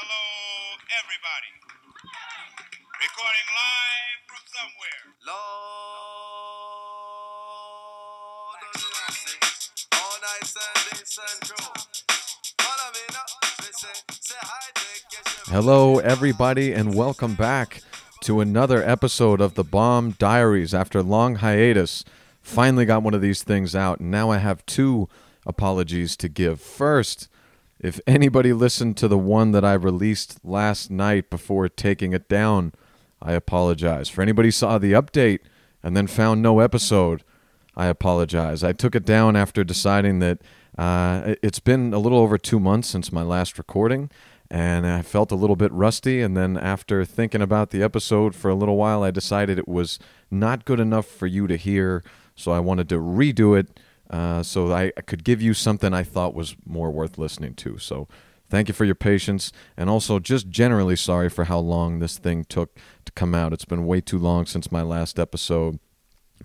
Hello, everybody. Recording live from somewhere. Lord of mercy, all night Sunday Central. Follow me now, listen, say hi, take your shiver. Hello, everybody, and welcome back to another episode of the Bomb Diaries. After long hiatus, finally got one of these things out, and now I have two apologies to give. First, if anybody listened to the one that I released last night before taking it down, I apologize. For anybody saw the update and then found no episode, I apologize. I took it down after deciding that uh, it- it's been a little over two months since my last recording, and I felt a little bit rusty. And then after thinking about the episode for a little while, I decided it was not good enough for you to hear, so I wanted to redo it uh, so I, I could give you something I thought was more worth listening to. So thank you for your patience, and also just generally sorry for how long this thing took to come out. It's been way too long since my last episode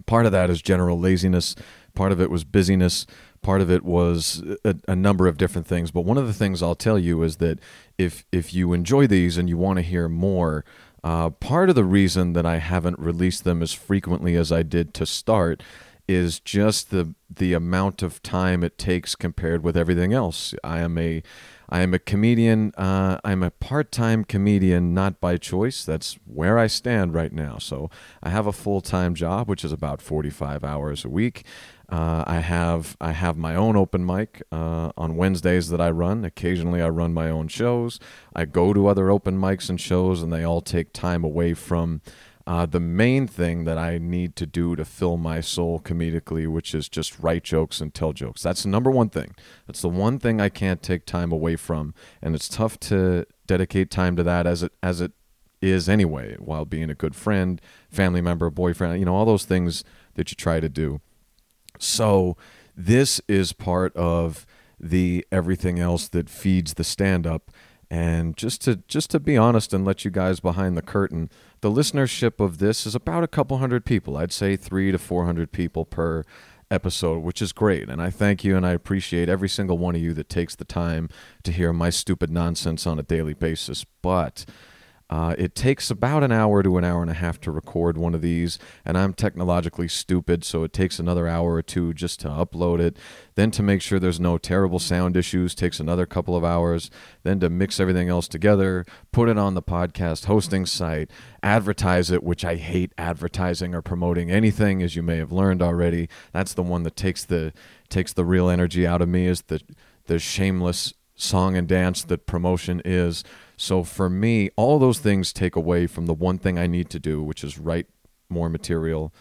part of that is general laziness part of it was busyness part of it was a, a number of different things but one of the things i'll tell you is that if if you enjoy these and you want to hear more uh, part of the reason that i haven't released them as frequently as i did to start is just the the amount of time it takes compared with everything else i am a I am a comedian. Uh, I'm a part time comedian, not by choice. That's where I stand right now. So I have a full time job, which is about 45 hours a week. Uh, I have I have my own open mic uh, on Wednesdays that I run. Occasionally, I run my own shows. I go to other open mics and shows, and they all take time away from uh, the main thing that I need to do to fill my soul comedically, which is just write jokes and tell jokes. That's the number one thing. That's the one thing I can't take time away from, and it's tough to dedicate time to that as it as it is anyway, while being a good friend, family member, boyfriend, you know, all those things that you try to do. So this is part of the everything else that feeds the stand up and just to just to be honest and let you guys behind the curtain the listenership of this is about a couple hundred people. I'd say 3 to 400 people per episode which is great. And i thank you and i appreciate every single one of you that takes the time to hear my stupid nonsense on a daily basis. But uh, it takes about an hour to an hour and a half to record one of these, and I'm technologically stupid, so it takes another hour or two just to upload it. Then to make sure there's no terrible sound issues takes another couple of hours. Then to mix everything else together, put it on the podcast hosting site, advertise it, which I hate advertising or promoting anything, as you may have learned already. That's the one that takes the takes the real energy out of me. Is the the shameless song and dance that promotion is. So for me, all those things take away from the one thing I need to do, which is write more material,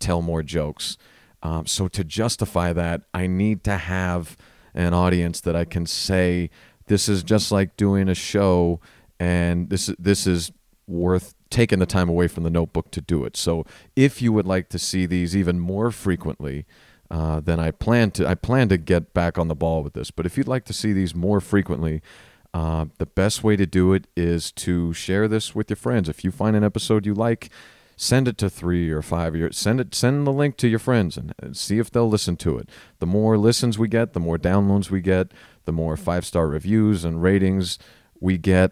tell more jokes. Um, so to justify that, I need to have an audience that I can say this is just like doing a show, and this this is worth taking the time away from the notebook to do it. So if you would like to see these even more frequently, uh, then I plan to I plan to get back on the ball with this. But if you'd like to see these more frequently, uh, the best way to do it is to share this with your friends. If you find an episode you like, send it to three or five. Your, send it. Send the link to your friends and see if they'll listen to it. The more listens we get, the more downloads we get, the more five star reviews and ratings we get,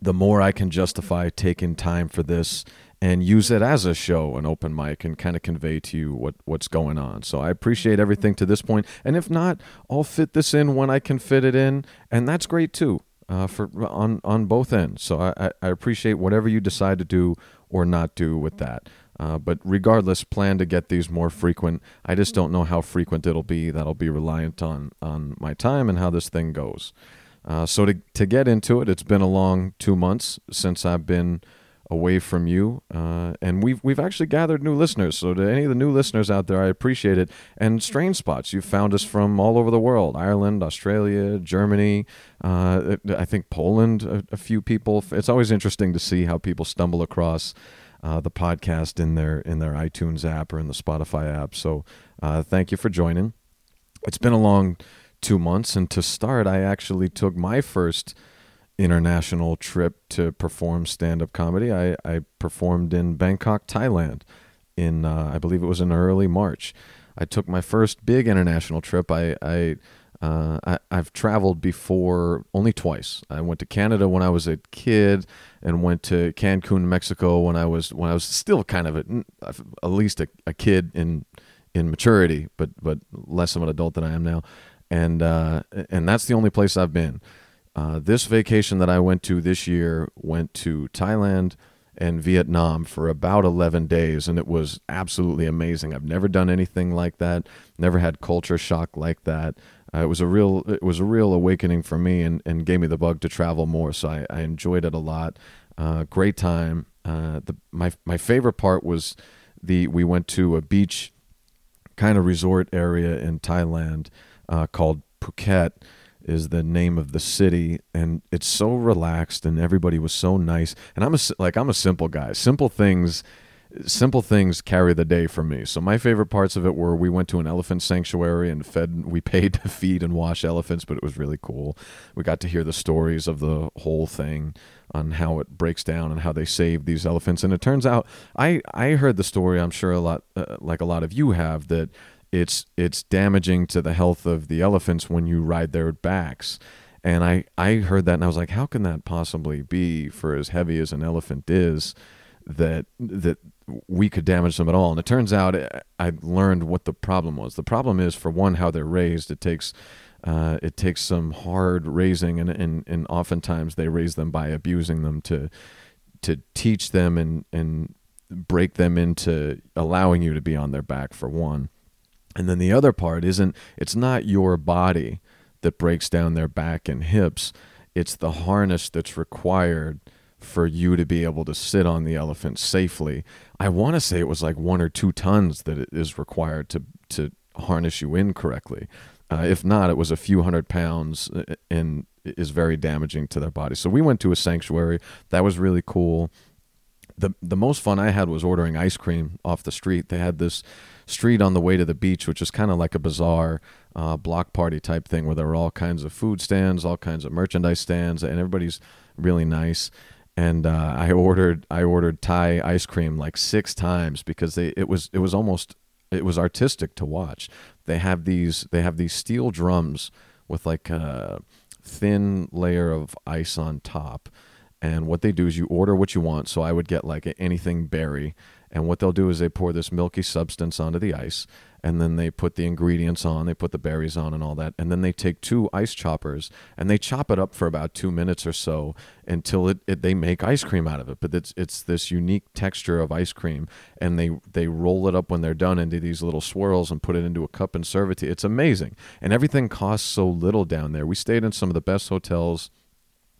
the more I can justify taking time for this and use it as a show, an open mic, and kind of convey to you what, what's going on. So I appreciate everything to this point. And if not, I'll fit this in when I can fit it in, and that's great too. Uh, for on on both ends, so I, I, appreciate whatever you decide to do or not do with that. Uh, but regardless, plan to get these more frequent. I just don't know how frequent it'll be. That'll be reliant on on my time and how this thing goes. Uh, so to to get into it, it's been a long two months since I've been away from you, uh, and we've we've actually gathered new listeners. So to any of the new listeners out there, I appreciate it. And strange spots, you've found us from all over the world: Ireland, Australia, Germany. Uh, I think Poland. A, a few people. It's always interesting to see how people stumble across. Uh, the podcast in their in their iTunes app or in the Spotify app. So uh, thank you for joining. It's been a long two months, and to start, I actually took my first international trip to perform stand up comedy. I, I performed in Bangkok, Thailand, in uh, I believe it was in early March. I took my first big international trip. I, I Uh, I, I've traveled before only twice. I went to Canada when I was a kid, and went to Cancun, Mexico when I was when I was still kind of a, at least a, a kid in in maturity, but but less of an adult than I am now. And uh, and that's the only place I've been. Uh, this vacation that I went to this year went to Thailand and Vietnam for about 11 days, and it was absolutely amazing. I've never done anything like that. Never had culture shock like that. Uh, it was a real it was a real awakening for me, and, and gave me the bug to travel more. So I, I enjoyed it a lot. Uh, great time. Uh, the my my favorite part was the we went to a beach kind of resort area in Thailand uh, called Phuket is the name of the city and it's so relaxed and everybody was so nice. And I'm a like I'm a simple guy. Simple things simple things carry the day for me. So my favorite parts of it were we went to an elephant sanctuary and fed we paid to feed and wash elephants but it was really cool. We got to hear the stories of the whole thing on how it breaks down and how they save these elephants. And it turns out I I heard the story I'm sure a lot uh, like a lot of you have that it's it's damaging to the health of the elephants when you ride their backs. And I, I heard that and I was like, how can that possibly be for as heavy as an elephant is that that we could damage them at all? And it turns out eh, I learned what the problem was. The problem is for one how they're raised. It takes uh, it takes some hard raising and, and and oftentimes they raise them by abusing them to to teach them and and break them into allowing you to be on their back for one and then the other part isn't, it's not your body that breaks down their back and hips, it's the harness that's required for you to be able to sit on the elephant safely. I want to say it was like one or two tons that is required to, to harness you in correctly. Uh, if not, it was a few hundred pounds uh, and is very damaging to their body. So we went to a sanctuary. That was really cool. The the most fun I had was ordering ice cream off the street. They had this street on the way to the beach, which is kind of like a bizarre uh, block party type thing where there were all kinds of food stands, all kinds of merchandise stands, and everybody's really nice. And uh, I ordered I ordered Thai ice cream like six times because they it was it was almost it was artistic to watch. They have these they have these steel drums with like a thin layer of ice on top. And what they do is you order what you want. So I would get like anything berry and what they'll do is they pour this milky substance onto the ice, and then they put the ingredients on, they put the berries on, and all that. And then they take two ice choppers and they chop it up for about two minutes or so until it, it they make ice cream out of it. But it's it's this unique texture of ice cream, and they they roll it up when they're done into these little swirls and put it into a cup and serve it to you. It's amazing, and everything costs so little down there. We stayed in some of the best hotels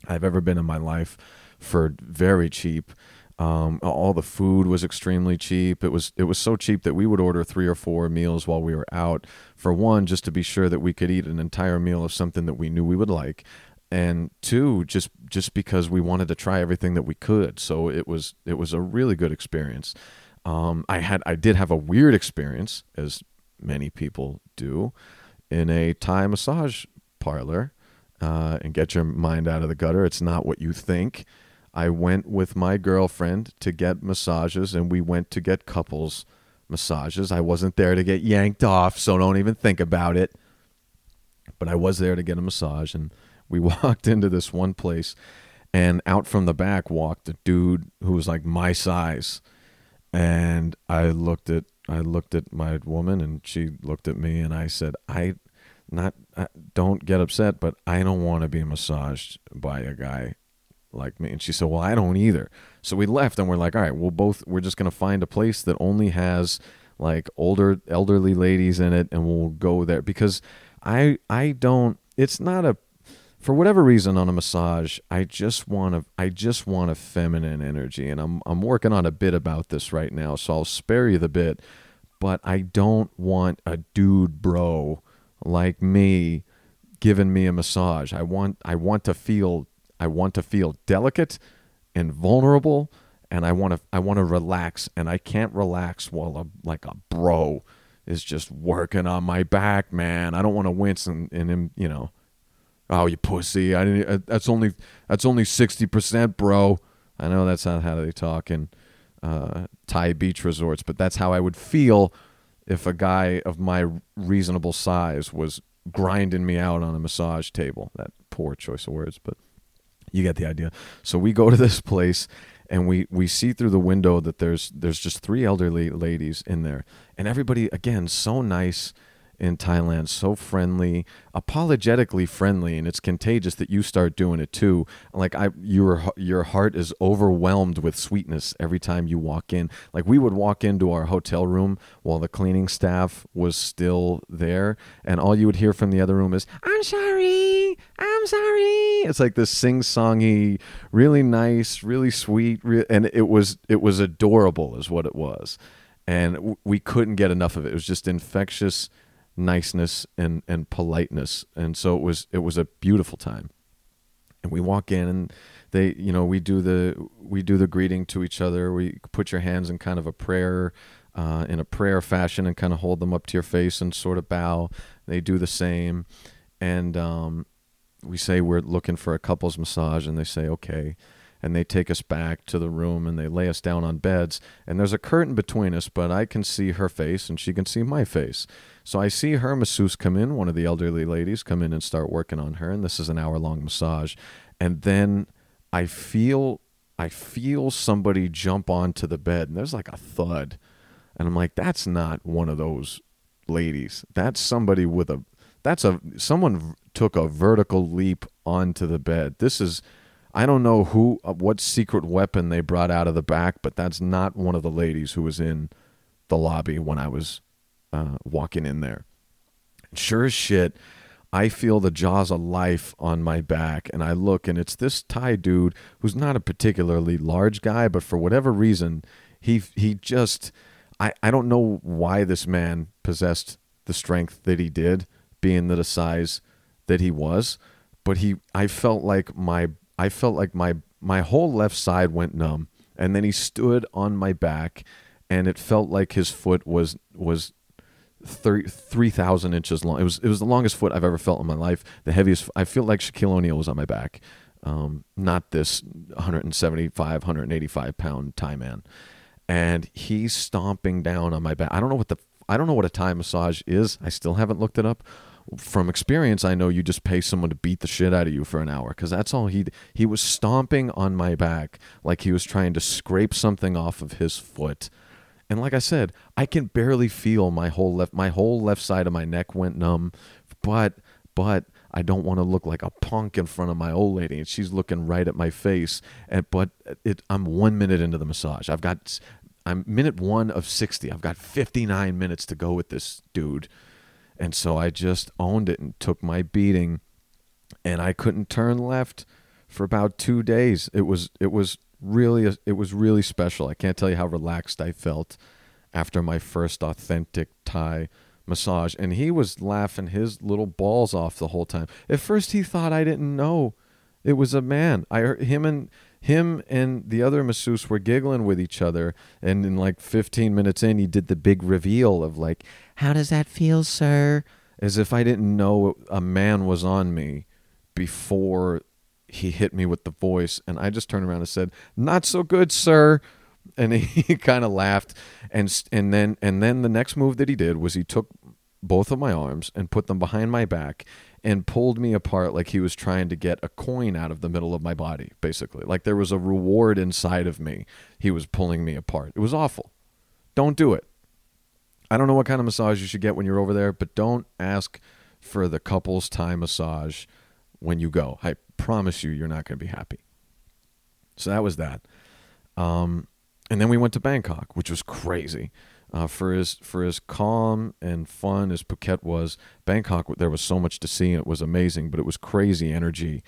I've ever been in my life for very cheap um, all the food was extremely cheap. It was it was so cheap that we would order three or four meals while we were out. For one, just to be sure that we could eat an entire meal of something that we knew we would like, and two, just just because we wanted to try everything that we could. So it was it was a really good experience. Um, I had I did have a weird experience, as many people do, in a Thai massage parlor. Uh, and get your mind out of the gutter. It's not what you think. I went with my girlfriend to get massages, and we went to get couples massages. I wasn't there to get yanked off, so don't even think about it. But I was there to get a massage, and we walked into this one place, and out from the back walked a dude who was like my size, and I looked at I looked at my woman, and she looked at me, and I said, I not I, don't get upset, but I don't want to be massaged by a guy like me. And she said, Well, I don't either. So we left and we're like, All right, we'll both, we're just going to find a place that only has like older, elderly ladies in it and we'll go there because I, I don't, it's not a, for whatever reason on a massage, I just want to, I just want a feminine energy. And I'm, I'm working on a bit about this right now. So I'll spare you the bit, but I don't want a dude bro like me giving me a massage. I want, I want to feel I want to feel delicate and vulnerable and I want to I want to relax and I can't relax while a like a bro is just working on my back, man. I don't want to wince and, and him, you know, oh you pussy. I didn't, uh, that's only that's only 60%, bro. I know that's not how they talk in uh, Thai beach resorts, but that's how I would feel if a guy of my reasonable size was grinding me out on a massage table. That poor choice of words, but you get the idea. So we go to this place and we we see through the window that there's there's just three elderly ladies in there and everybody again so nice in Thailand, so friendly, apologetically friendly, and it's contagious that you start doing it too. Like I, your your heart is overwhelmed with sweetness every time you walk in. Like we would walk into our hotel room while the cleaning staff was still there, and all you would hear from the other room is "I'm sorry, I'm sorry." It's like this sing-songy, really nice, really sweet, re- and it was it was adorable, is what it was, and we couldn't get enough of it. It was just infectious niceness and and politeness. And so it was it was a beautiful time. And we walk in and they you know we do the we do the greeting to each other. We put your hands in kind of a prayer uh, in a prayer fashion and kind of hold them up to your face and sort of bow. They do the same. And um, we say we're looking for a couples massage and they say okay and they take us back to the room and they lay us down on beds. And there's a curtain between us but i can see her face and she can see my face. So i see her masseuse come in one of the elderly ladies come in and start working on her and this is an hour long massage. And then i feel i feel somebody jump onto the bed and there's like a thud. And i'm like that's not one of those ladies. That's somebody with a that's a someone took a vertical leap onto the bed. This is I don't know who, uh, what secret weapon they brought out of the back, but that's not one of the ladies who was in the lobby when I was uh, walking in there. Sure as shit, I feel the jaws of life on my back, and I look, and it's this Thai dude who's not a particularly large guy, but for whatever reason, he he just, I I don't know why this man possessed the strength that he did, being the size that he was, but he I felt like my I felt like my my whole left side went numb, and then he stood on my back, and it felt like his foot was was three thousand inches long. It was it was the longest foot I've ever felt in my life. The heaviest. I feel like Shaquille O'Neal was on my back, um, not this 175, 185 pound Thai man, and he's stomping down on my back. I don't know what the I don't know what a Thai massage is. I still haven't looked it up from experience, I know you just pay someone to beat the shit out of you for an hour because that's all he he was stomping on my back like he was trying to scrape something off of his foot. And like I said, I can barely feel my whole left my whole left side of my neck went numb, but but I don't want to look like a punk in front of my old lady and she's looking right at my face. And but it I'm 1 minute into the massage. I've got I'm minute 1 of 60. I've got 59 minutes to go with this dude and so I just owned it and took my beating and I couldn't turn left for about 2 days. It was it was really a, it was really special. I can't tell you how relaxed I felt after my first authentic Thai massage and he was laughing his little balls off the whole time. At first he thought I didn't know it was a man. I heard him and him and the other masseuse were giggling with each other and in like 15 minutes in he did the big reveal of like how does that feel sir as if i didn't know a man was on me before he hit me with the voice and i just turned around and said not so good sir and he kind of laughed and and then and then the next move that he did was he took both of my arms and put them behind my back and pulled me apart like he was trying to get a coin out of the middle of my body, basically. Like there was a reward inside of me. He was pulling me apart. It was awful. Don't do it. I don't know what kind of massage you should get when you're over there, but don't ask for the couple's Thai massage when you go. I promise you, you're not going to be happy. So that was that. Um, and then we went to Bangkok, which was crazy. Uh, for as for as calm and fun as Phuket was, Bangkok there was so much to see and it was amazing, but it was crazy energy,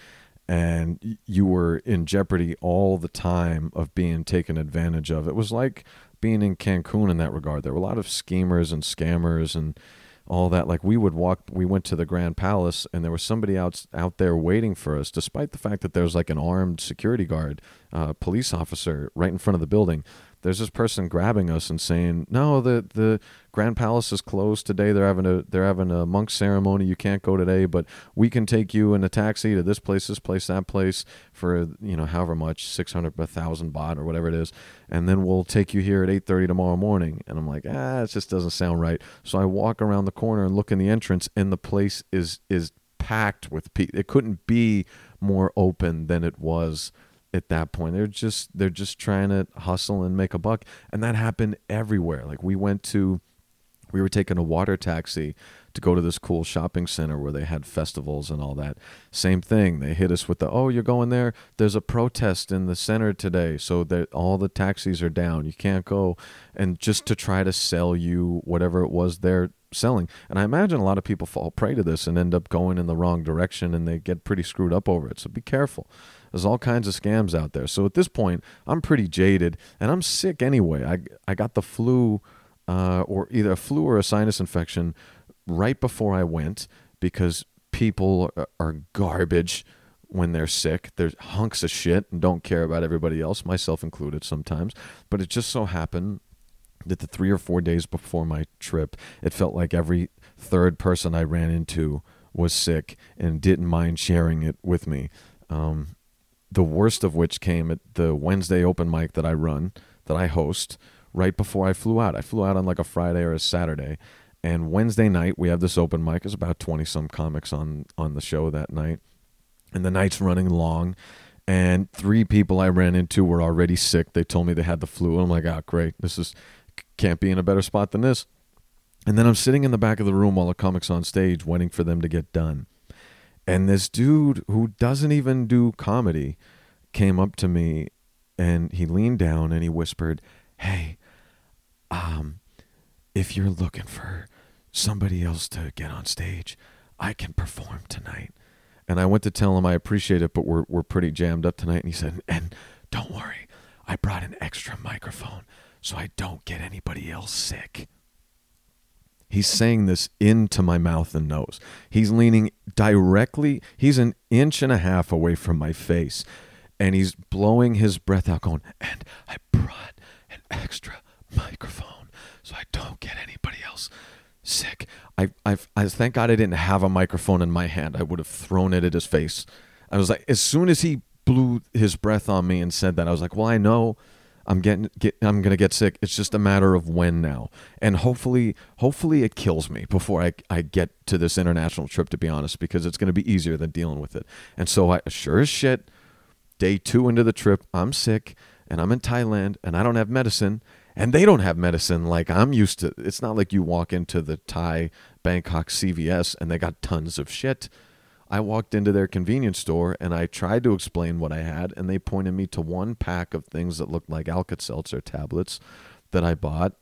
and you were in jeopardy all the time of being taken advantage of. It was like being in Cancun in that regard. There were a lot of schemers and scammers and all that. Like we would walk, we went to the Grand Palace, and there was somebody out out there waiting for us, despite the fact that there was like an armed security guard, uh, police officer right in front of the building there's this person grabbing us and saying, "No, the the Grand Palace is closed today. They're having a they're having a monk ceremony. You can't go today, but we can take you in a taxi to this place, this place, that place for you know however much, six hundred, a thousand baht or whatever it is, and then we'll take you here at eight thirty tomorrow morning." And I'm like, "Ah, it just doesn't sound right." So I walk around the corner and look in the entrance, and the place is is packed with people. It couldn't be more open than it was at that point. They're just they're just trying to hustle and make a buck, and that happened everywhere. Like we went to, we were taking a water taxi to go to this cool shopping center where they had festivals and all that. Same thing. They hit us with the oh, you're going there. There's a protest in the center today, so that all the taxis are down. You can't go, and just to try to sell you whatever it was they're selling. And I imagine a lot of people fall prey to this and end up going in the wrong direction, and they get pretty screwed up over it. So be careful. There's all kinds of scams out there. So at this point, I'm pretty jaded and I'm sick anyway. I I got the flu, uh, or either a flu or a sinus infection, right before I went because people are garbage when they're sick. They're hunks of shit and don't care about everybody else, myself included sometimes. But it just so happened that the three or four days before my trip, it felt like every third person I ran into was sick and didn't mind sharing it with me. Um, the worst of which came at the Wednesday open mic that I run, that I host, right before I flew out. I flew out on like a Friday or a Saturday. And Wednesday night we have this open mic. There's about twenty some comics on on the show that night. And the night's running long. And three people I ran into were already sick. They told me they had the flu. I'm like, oh great. This is can't be in a better spot than this. And then I'm sitting in the back of the room while the comic's on stage waiting for them to get done. And this dude who doesn't even do comedy came up to me and he leaned down and he whispered, Hey, um, if you're looking for somebody else to get on stage, I can perform tonight. And I went to tell him I appreciate it, but we're, we're pretty jammed up tonight. And he said, And don't worry, I brought an extra microphone so I don't get anybody else sick. He's saying this into my mouth and nose. He's leaning directly, he's an inch and a half away from my face, and he's blowing his breath out, going, And I brought an extra microphone so I don't get anybody else sick. I, I've, I thank God I didn't have a microphone in my hand. I would have thrown it at his face. I was like, as soon as he blew his breath on me and said that, I was like, well, I know I'm getting get, I'm gonna get sick. It's just a matter of when now, and hopefully, hopefully it kills me before I I get to this international trip. To be honest, because it's gonna be easier than dealing with it. And so I sure as shit, day two into the trip, I'm sick and I'm in Thailand and I don't have medicine and they don't have medicine like I'm used to. It's not like you walk into the Thai Bangkok CVS and they got tons of shit. I walked into their convenience store and I tried to explain what I had, and they pointed me to one pack of things that looked like Alka Seltzer tablets that I bought.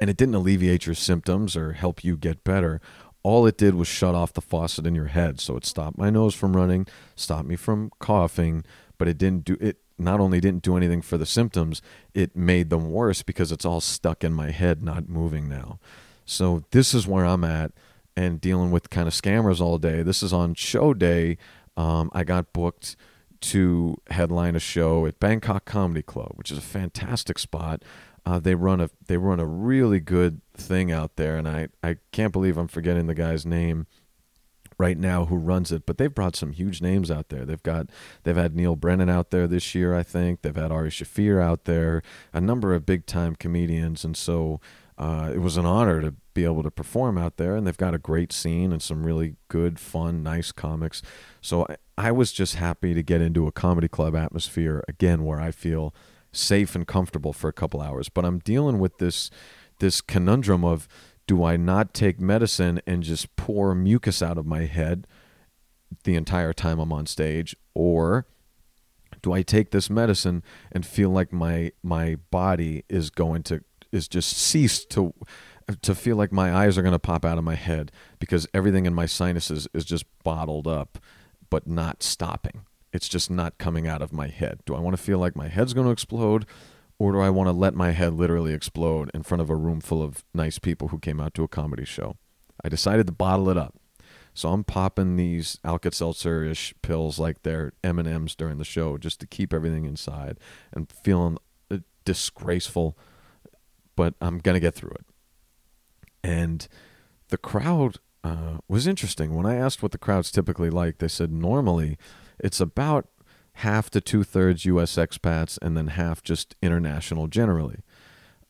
And it didn't alleviate your symptoms or help you get better. All it did was shut off the faucet in your head. So it stopped my nose from running, stopped me from coughing, but it didn't do it. Not only didn't do anything for the symptoms, it made them worse because it's all stuck in my head, not moving now. So this is where I'm at and dealing with kind of scammers all day. This is on show day. Um, I got booked to headline a show at Bangkok Comedy Club, which is a fantastic spot. Uh, they run a they run a really good thing out there, and I I can't believe I'm forgetting the guy's name right now who runs it. But they've brought some huge names out there. They've got they've had Neal Brennan out there this year, I think. They've had Ari Shaffir out there, a number of big time comedians, and so uh, it was an honor to be able to perform out there. And they've got a great scene and some really good, fun, nice comics. So I, I was just happy to get into a comedy club atmosphere again, where I feel safe and comfortable for a couple hours. But I'm dealing with this this conundrum of do I not take medicine and just pour mucus out of my head the entire time I'm on stage, or do I take this medicine and feel like my my body is going to is just ceased to to feel like my eyes are going to pop out of my head because everything in my sinuses is just bottled up but not stopping. It's just not coming out of my head. Do i want to feel like my head's going to explode or do i want to let my head literally explode in front of a room full of nice people who came out to a comedy show? I decided to bottle it up. So i'm popping these alka-seltzer-ish pills like they're m&ms during the show just to keep everything inside and feeling uh, disgraceful, but I'm gonna get through it. And the crowd uh, was interesting. When I asked what the crowd's typically like, they said normally it's about half to two thirds U.S. expats and then half just international generally.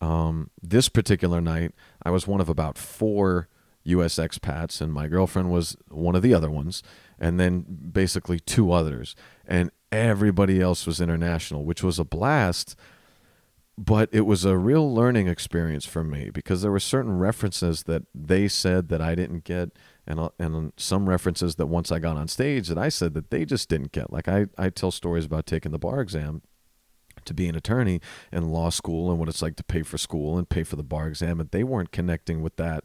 Um, this particular night, I was one of about four U.S. expats, and my girlfriend was one of the other ones, and then basically two others, and everybody else was international, which was a blast. But it was a real learning experience for me because there were certain references that they said that I didn't get, and uh, and some references that once I got on stage that I said that they just didn't get. Like I I tell stories about taking the bar exam to be an attorney in law school and what it's like to pay for school and pay for the bar exam, and they weren't connecting with that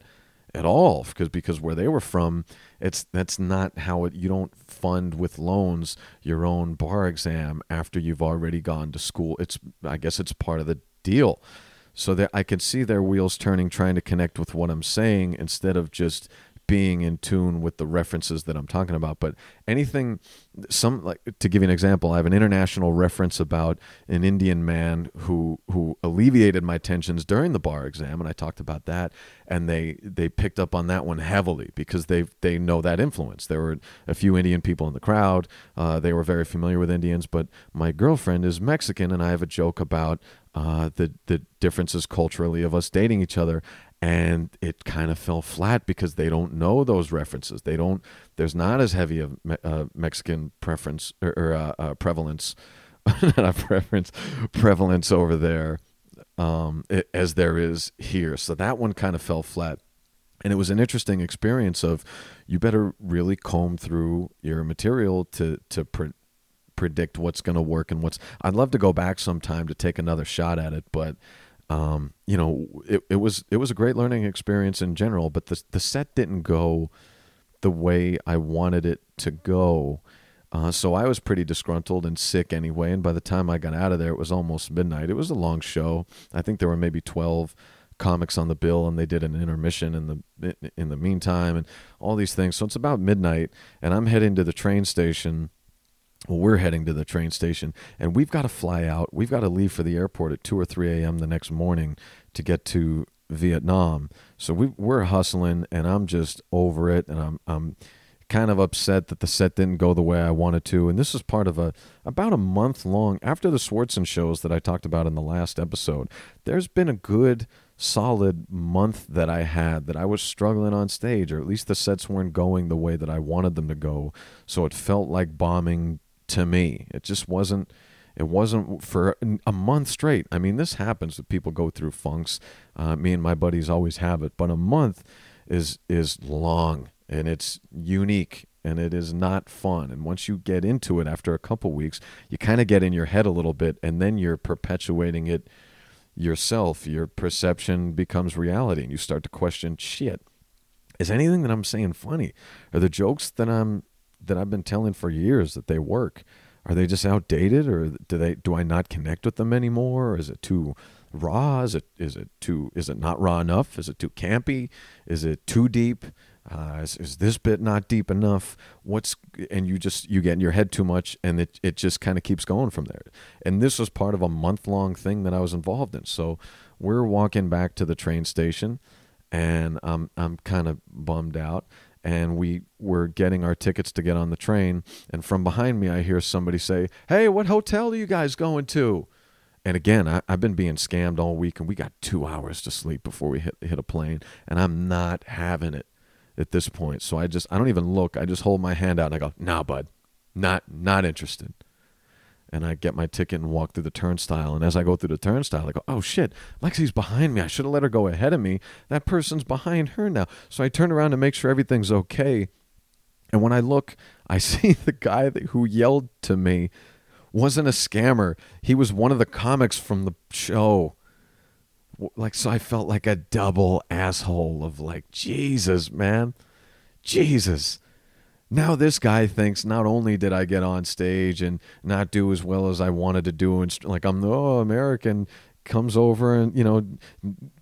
at all because because where they were from it's that's not how it you don't fund with loans your own bar exam after you've already gone to school. It's i guess it's part of the deal. So that i can see their wheels turning trying to connect with what i'm saying instead of just being in tune with the references that I'm talking about. But anything, some like to give you an example, I have an international reference about an Indian man who who alleviated my tensions during the bar exam, and I talked about that, and they they picked up on that one heavily because they they know that influence. There were a few Indian people in the crowd. Uh, they were very familiar with Indians, but my girlfriend is Mexican, and I have a joke about uh, the the differences culturally of us dating each other, and it kind of fell flat because they don't know those references. They don't. There's not as heavy of uh, Mexican preference or, or uh, uh, prevalence, not a preference, prevalence over there um, it, as there is here. So that one kind of fell flat. And it was an interesting experience of you better really comb through your material to to pre- predict what's going to work and what's. I'd love to go back sometime to take another shot at it, but um, you know, it, it was it was a great learning experience in general, but the the set didn't go the way I wanted it to go. Uh, so I was pretty disgruntled and sick anyway. And by the time I got out of there, it was almost midnight. It was a long show. I think there were maybe twelve comics on the bill, and they did an intermission in the in the meantime, and all these things. So it's about midnight, and I'm heading to the train station well, we're heading to the train station and we've got to fly out. We've got to leave for the airport at 2 or 3 a.m. the next morning to get to Vietnam. So we, we're hustling and I'm just over it and I'm, I'm kind of upset that the set didn't go the way I wanted to. And this is part of a about a month long after the Swardson shows that I talked about in the last episode. There's been a good solid month that I had that I was struggling on stage, or at least the sets weren't going the way that I wanted them to go. So it felt like bombing to me. It just wasn't it wasn't for a month straight. I mean, this happens that people go through funks. Uh, me and my buddies always have it, but a month is is long and it's unique and it is not fun. And once you get into it after a couple weeks, you kind of get in your head a little bit, and then you're perpetuating it yourself. Your perception becomes reality, and you start to question shit. Is anything that I'm saying funny? Are the jokes that I'm that I've been telling for years that they work? Are they just outdated, or do they do I not connect with them anymore? Or is it too raw? Is it is it too is it not raw enough? Is it too campy? Is it too deep? Uh, is, is, this bit not deep enough? What's and you just you get in your head too much, and it it just kind of keeps going from there. And this was part of a month long thing that I was involved in. So we're walking back to the train station, and I'm I'm kind of bummed out and we were getting our tickets to get on the train. And from behind me, I hear somebody say, Hey, what hotel are you guys going to? And again, I, have been being scammed all week, and we got two hours to sleep before we hit, hit a plane, and I'm not having it at this point. So I just, I don't even look. I just hold my hand out and I go, Nah, bud, not, not interested and I get my ticket and walk through the turnstile. And as I go through the turnstile, I go, oh shit, Lexi's behind me. I should have let her go ahead of me. That person's behind her now. So I turn around to make sure everything's okay. And when I look, I see the guy that, who yelled to me wasn't a scammer. He was one of the comics from the show. Like, so I felt like a double asshole of like, Jesus, man. Jesus now this guy thinks not only did I get on stage and not do as well as I wanted to do, and like I'm the oh, American comes over and you know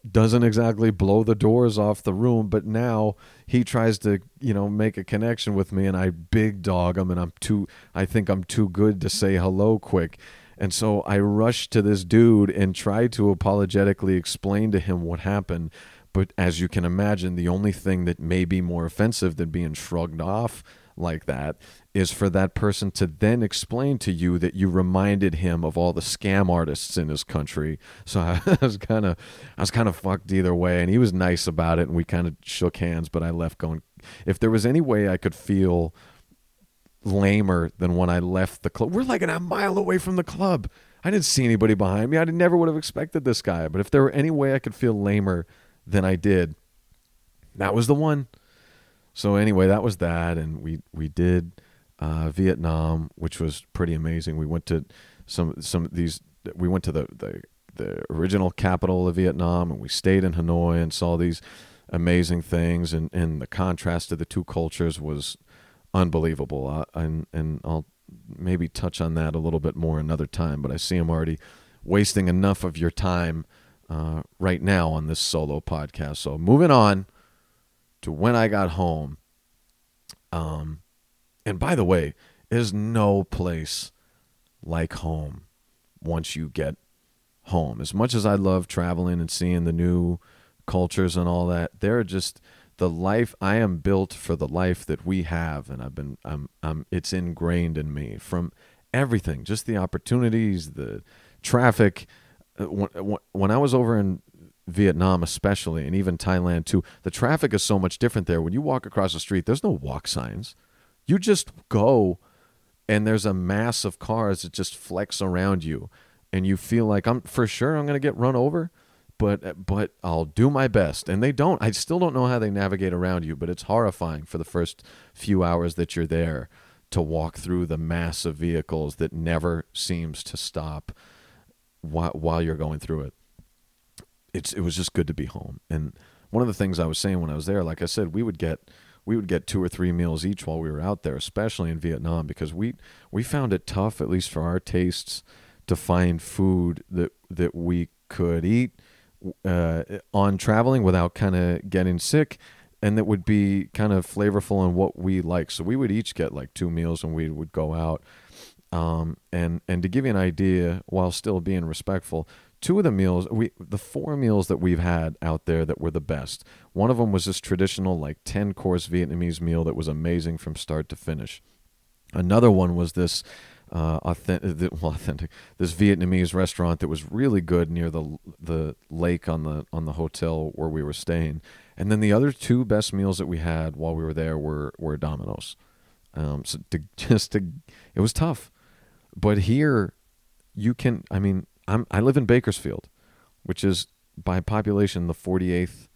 doesn't exactly blow the doors off the room, but now he tries to you know make a connection with me, and I big dog him, and I'm too I think I'm too good to say hello quick, And so I rushed to this dude and tried to apologetically explain to him what happened. But as you can imagine, the only thing that may be more offensive than being shrugged off like that is for that person to then explain to you that you reminded him of all the scam artists in his country. So I was kind of I was kind of fucked either way and he was nice about it and we kind of shook hands but I left going if there was any way I could feel lamer than when I left the club. We're like a mile away from the club. I didn't see anybody behind me. I never would have expected this guy. But if there were any way I could feel lamer than I did, that was the one. So anyway, that was that, and we we did uh, Vietnam, which was pretty amazing. We went to some some these. We went to the the the original capital of Vietnam, and we stayed in Hanoi and saw these amazing things. And and the contrast of the two cultures was unbelievable. Uh, and and I'll maybe touch on that a little bit more another time. But I see I'm already wasting enough of your time uh, right now on this solo podcast. So moving on to when I got home. Um, and by the way, there's no place like home once you get home. As much as I love traveling and seeing the new cultures and all that, they're just the life I am built for the life that we have, and I've been I'm I'm it's ingrained in me from everything, just the opportunities, the traffic. When, when I was over in Vietnam especially and even Thailand too. The traffic is so much different there. When you walk across the street, there's no walk signs. You just go and there's a mass of cars that just flex around you and you feel like I'm for sure I'm going to get run over, but but I'll do my best. And they don't. I still don't know how they navigate around you, but it's horrifying for the first few hours that you're there to walk through the mass of vehicles that never seems to stop while, while you're going through it it's it was just good to be home. And one of the things I was saying when I was there, like I said, we would get we would get two or three meals each while we were out there, especially in Vietnam, because we we found it tough, at least for our tastes, to find food that that we could eat uh, on traveling without kind of getting sick, and that would be kind of flavorful in what we like. So we would each get like two meals when we would go out. Um, and and to give you an idea, while still being respectful, two of the meals we the four meals that we've had out there that were the best one of them was this traditional like 10 course vietnamese meal that was amazing from start to finish. Another one was this uh, authentic, well, authentic this vietnamese restaurant that was really good near the the lake on the on the hotel where we were staying. And then the other two best meals that we had while we were there were were domino's. Um, so to just to it was tough but here you can i mean I'm I live in Bakersfield, which is by population the 48th,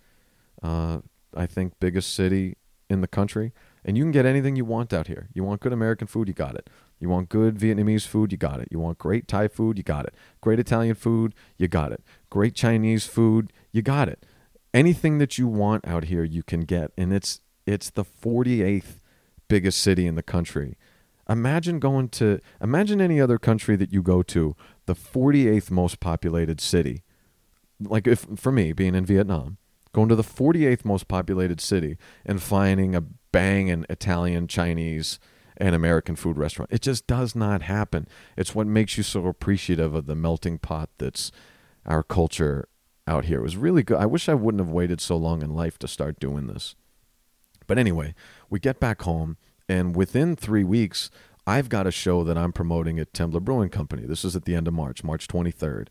uh, I think, biggest city in the country. And you can get anything you want out here. You want good American food, you got it. You want good Vietnamese food, you got it. You want great Thai food, you got it. Great Italian food, you got it. Great Chinese food, you got it. Anything that you want out here, you can get, and it's it's the 48th biggest city in the country. Imagine going to imagine any other country that you go to the 48th most populated city. Like if for me being in Vietnam, going to the 48th most populated city and finding a bang banging Italian, Chinese, and American food restaurant. It just does not happen. It's what makes you so appreciative of the melting pot that's our culture out here. It was really good. I wish I wouldn't have waited so long in life to start doing this. But anyway, we get back home, and within three weeks, I've got a show that I'm promoting at Temblor Brewing Company. This is at the end of March, March 23rd,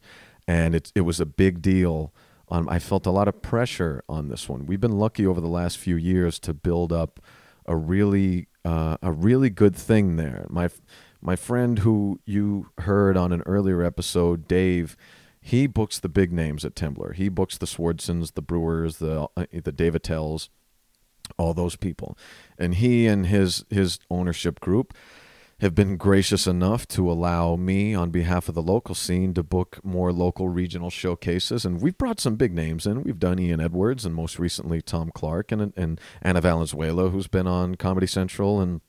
and it it was a big deal. On I felt a lot of pressure on this one. We've been lucky over the last few years to build up a really uh, a really good thing there. My my friend who you heard on an earlier episode, Dave, he books the big names at Temblor. He books the Swardsons, the Breuers, the uh, the Dave Attells, all those people, and he and his his ownership group have been gracious enough to allow me, on behalf of the local scene, to book more local regional showcases. And we've brought some big names in. We've done Ian Edwards and most recently Tom Clark and, and Anna Valenzuela, who's been on Comedy Central, and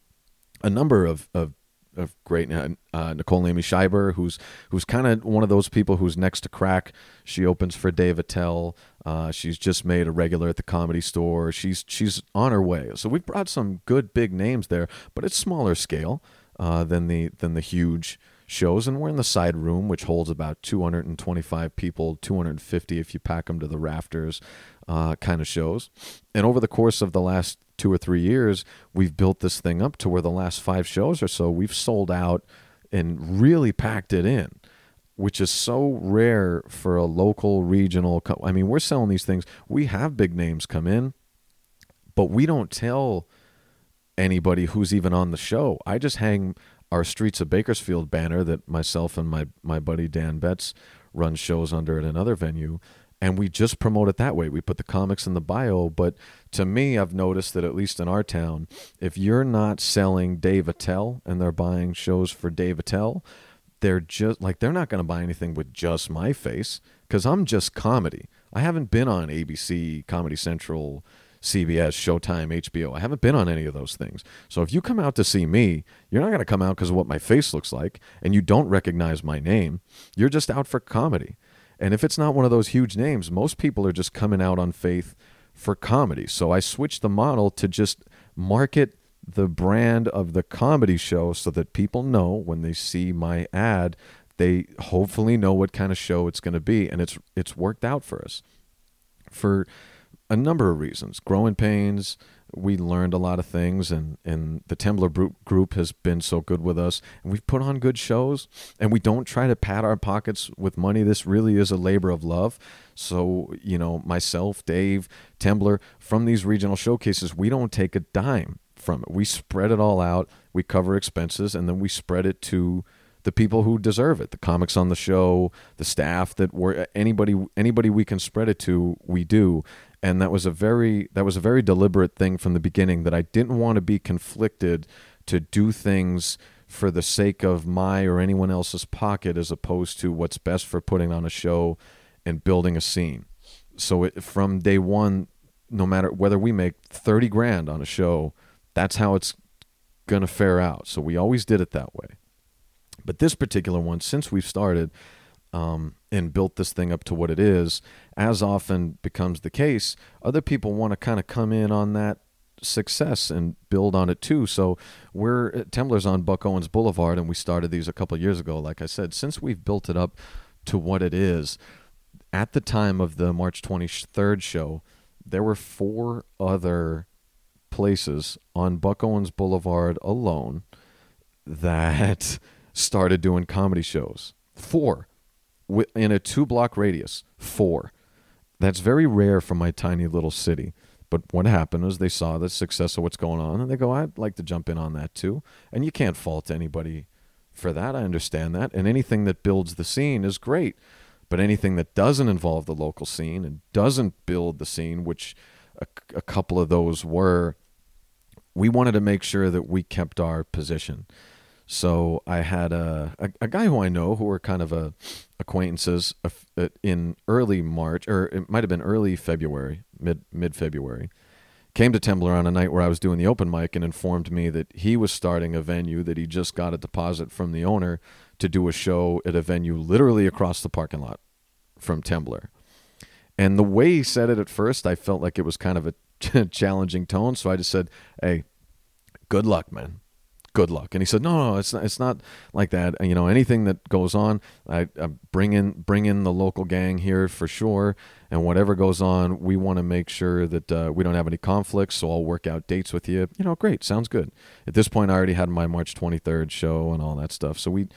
a number of, of of great uh, uh Nicole Amy Scheiber, who's who's kind of one of those people who's next to crack. She opens for Dave Attell. Uh, she's just made a regular at the Comedy Store. She's she's on her way. So we've brought some good big names there, but it's smaller scale uh, than the than the huge shows, and we're in the side room, which holds about 225 people, 250 if you pack them to the rafters, uh, kind of shows. And over the course of the last two or three years, we've built this thing up to where the last five shows or so, we've sold out and really packed it in. Which is so rare for a local regional. Co- I mean, we're selling these things. We have big names come in, but we don't tell anybody who's even on the show. I just hang our Streets of Bakersfield banner that myself and my my buddy Dan Betts run shows under at another venue and we just promote it that way. We put the comics in the bio, but to me I've noticed that at least in our town, if you're not selling Dave Attell and they're buying shows for Dave Attell, they're just like they're not going to buy anything with just my face cuz I'm just comedy. I haven't been on ABC, Comedy Central, CBS, Showtime, HBO. I haven't been on any of those things. So if you come out to see me, you're not going to come out because of what my face looks like and you don't recognize my name. You're just out for comedy. And if it's not one of those huge names, most people are just coming out on faith for comedy. So I switched the model to just market the brand of the comedy show so that people know when they see my ad, they hopefully know what kind of show it's going to be and it's it's worked out for us. For a number of reasons. Growing pains, we learned a lot of things, and, and the Temblor group has been so good with us. And we've put on good shows, and we don't try to pad our pockets with money. This really is a labor of love. So, you know, myself, Dave, Temblor, from these regional showcases, we don't take a dime from it. We spread it all out, we cover expenses, and then we spread it to the people who deserve it the comics on the show the staff that were anybody anybody we can spread it to we do and that was a very that was a very deliberate thing from the beginning that I didn't want to be conflicted to do things for the sake of my or anyone else's pocket as opposed to what's best for putting on a show and building a scene. So it, from day 1 no matter whether we make 30 grand on a show, that's how it's going to fare out. So we always did it that way. But this particular one, since we've started um, and built this thing up to what it is, as often becomes the case, other people want to kind of come in on that success and build on it too. So we're at Temblor's on Buck Owens Boulevard, and we started these a couple years ago. Like I said, since we've built it up to what it is, at the time of the March 23rd show, there were four other places on Buck Owens Boulevard alone that started doing comedy shows. Four in a two block radius. Four. That's very rare for my tiny little city. But what happened is they saw the success of what's going on and they go, I'd like to jump in on that too. And you can't fault anybody for that. I understand that. And anything that builds the scene is great. But anything that doesn't involve the local scene and doesn't build the scene, which a, a couple of those were, we wanted to make sure that we kept our position. So I had a, a, a guy who I know who were kind of a acquaintances uh, in early March or it might have been early February, mid mid February. Came to Temblor on a night where I was doing the open mic and informed me that he was starting a venue that he just got a deposit from the owner to do a show at a venue literally across the parking lot from Temblor. And the way he said it at first, I felt like it was kind of a challenging tone. So I just said, "Hey, good luck, man good luck. And he said, no, no, it's not, it's not like that. You know, anything that goes on, I, I, bring in bring in the local gang here for sure. And whatever goes on, we want to make sure that uh, we don't have any conflicts. So I'll work out dates with you. You know, great, sounds good. At this point, I already had my March 23rd show and all that stuff. So we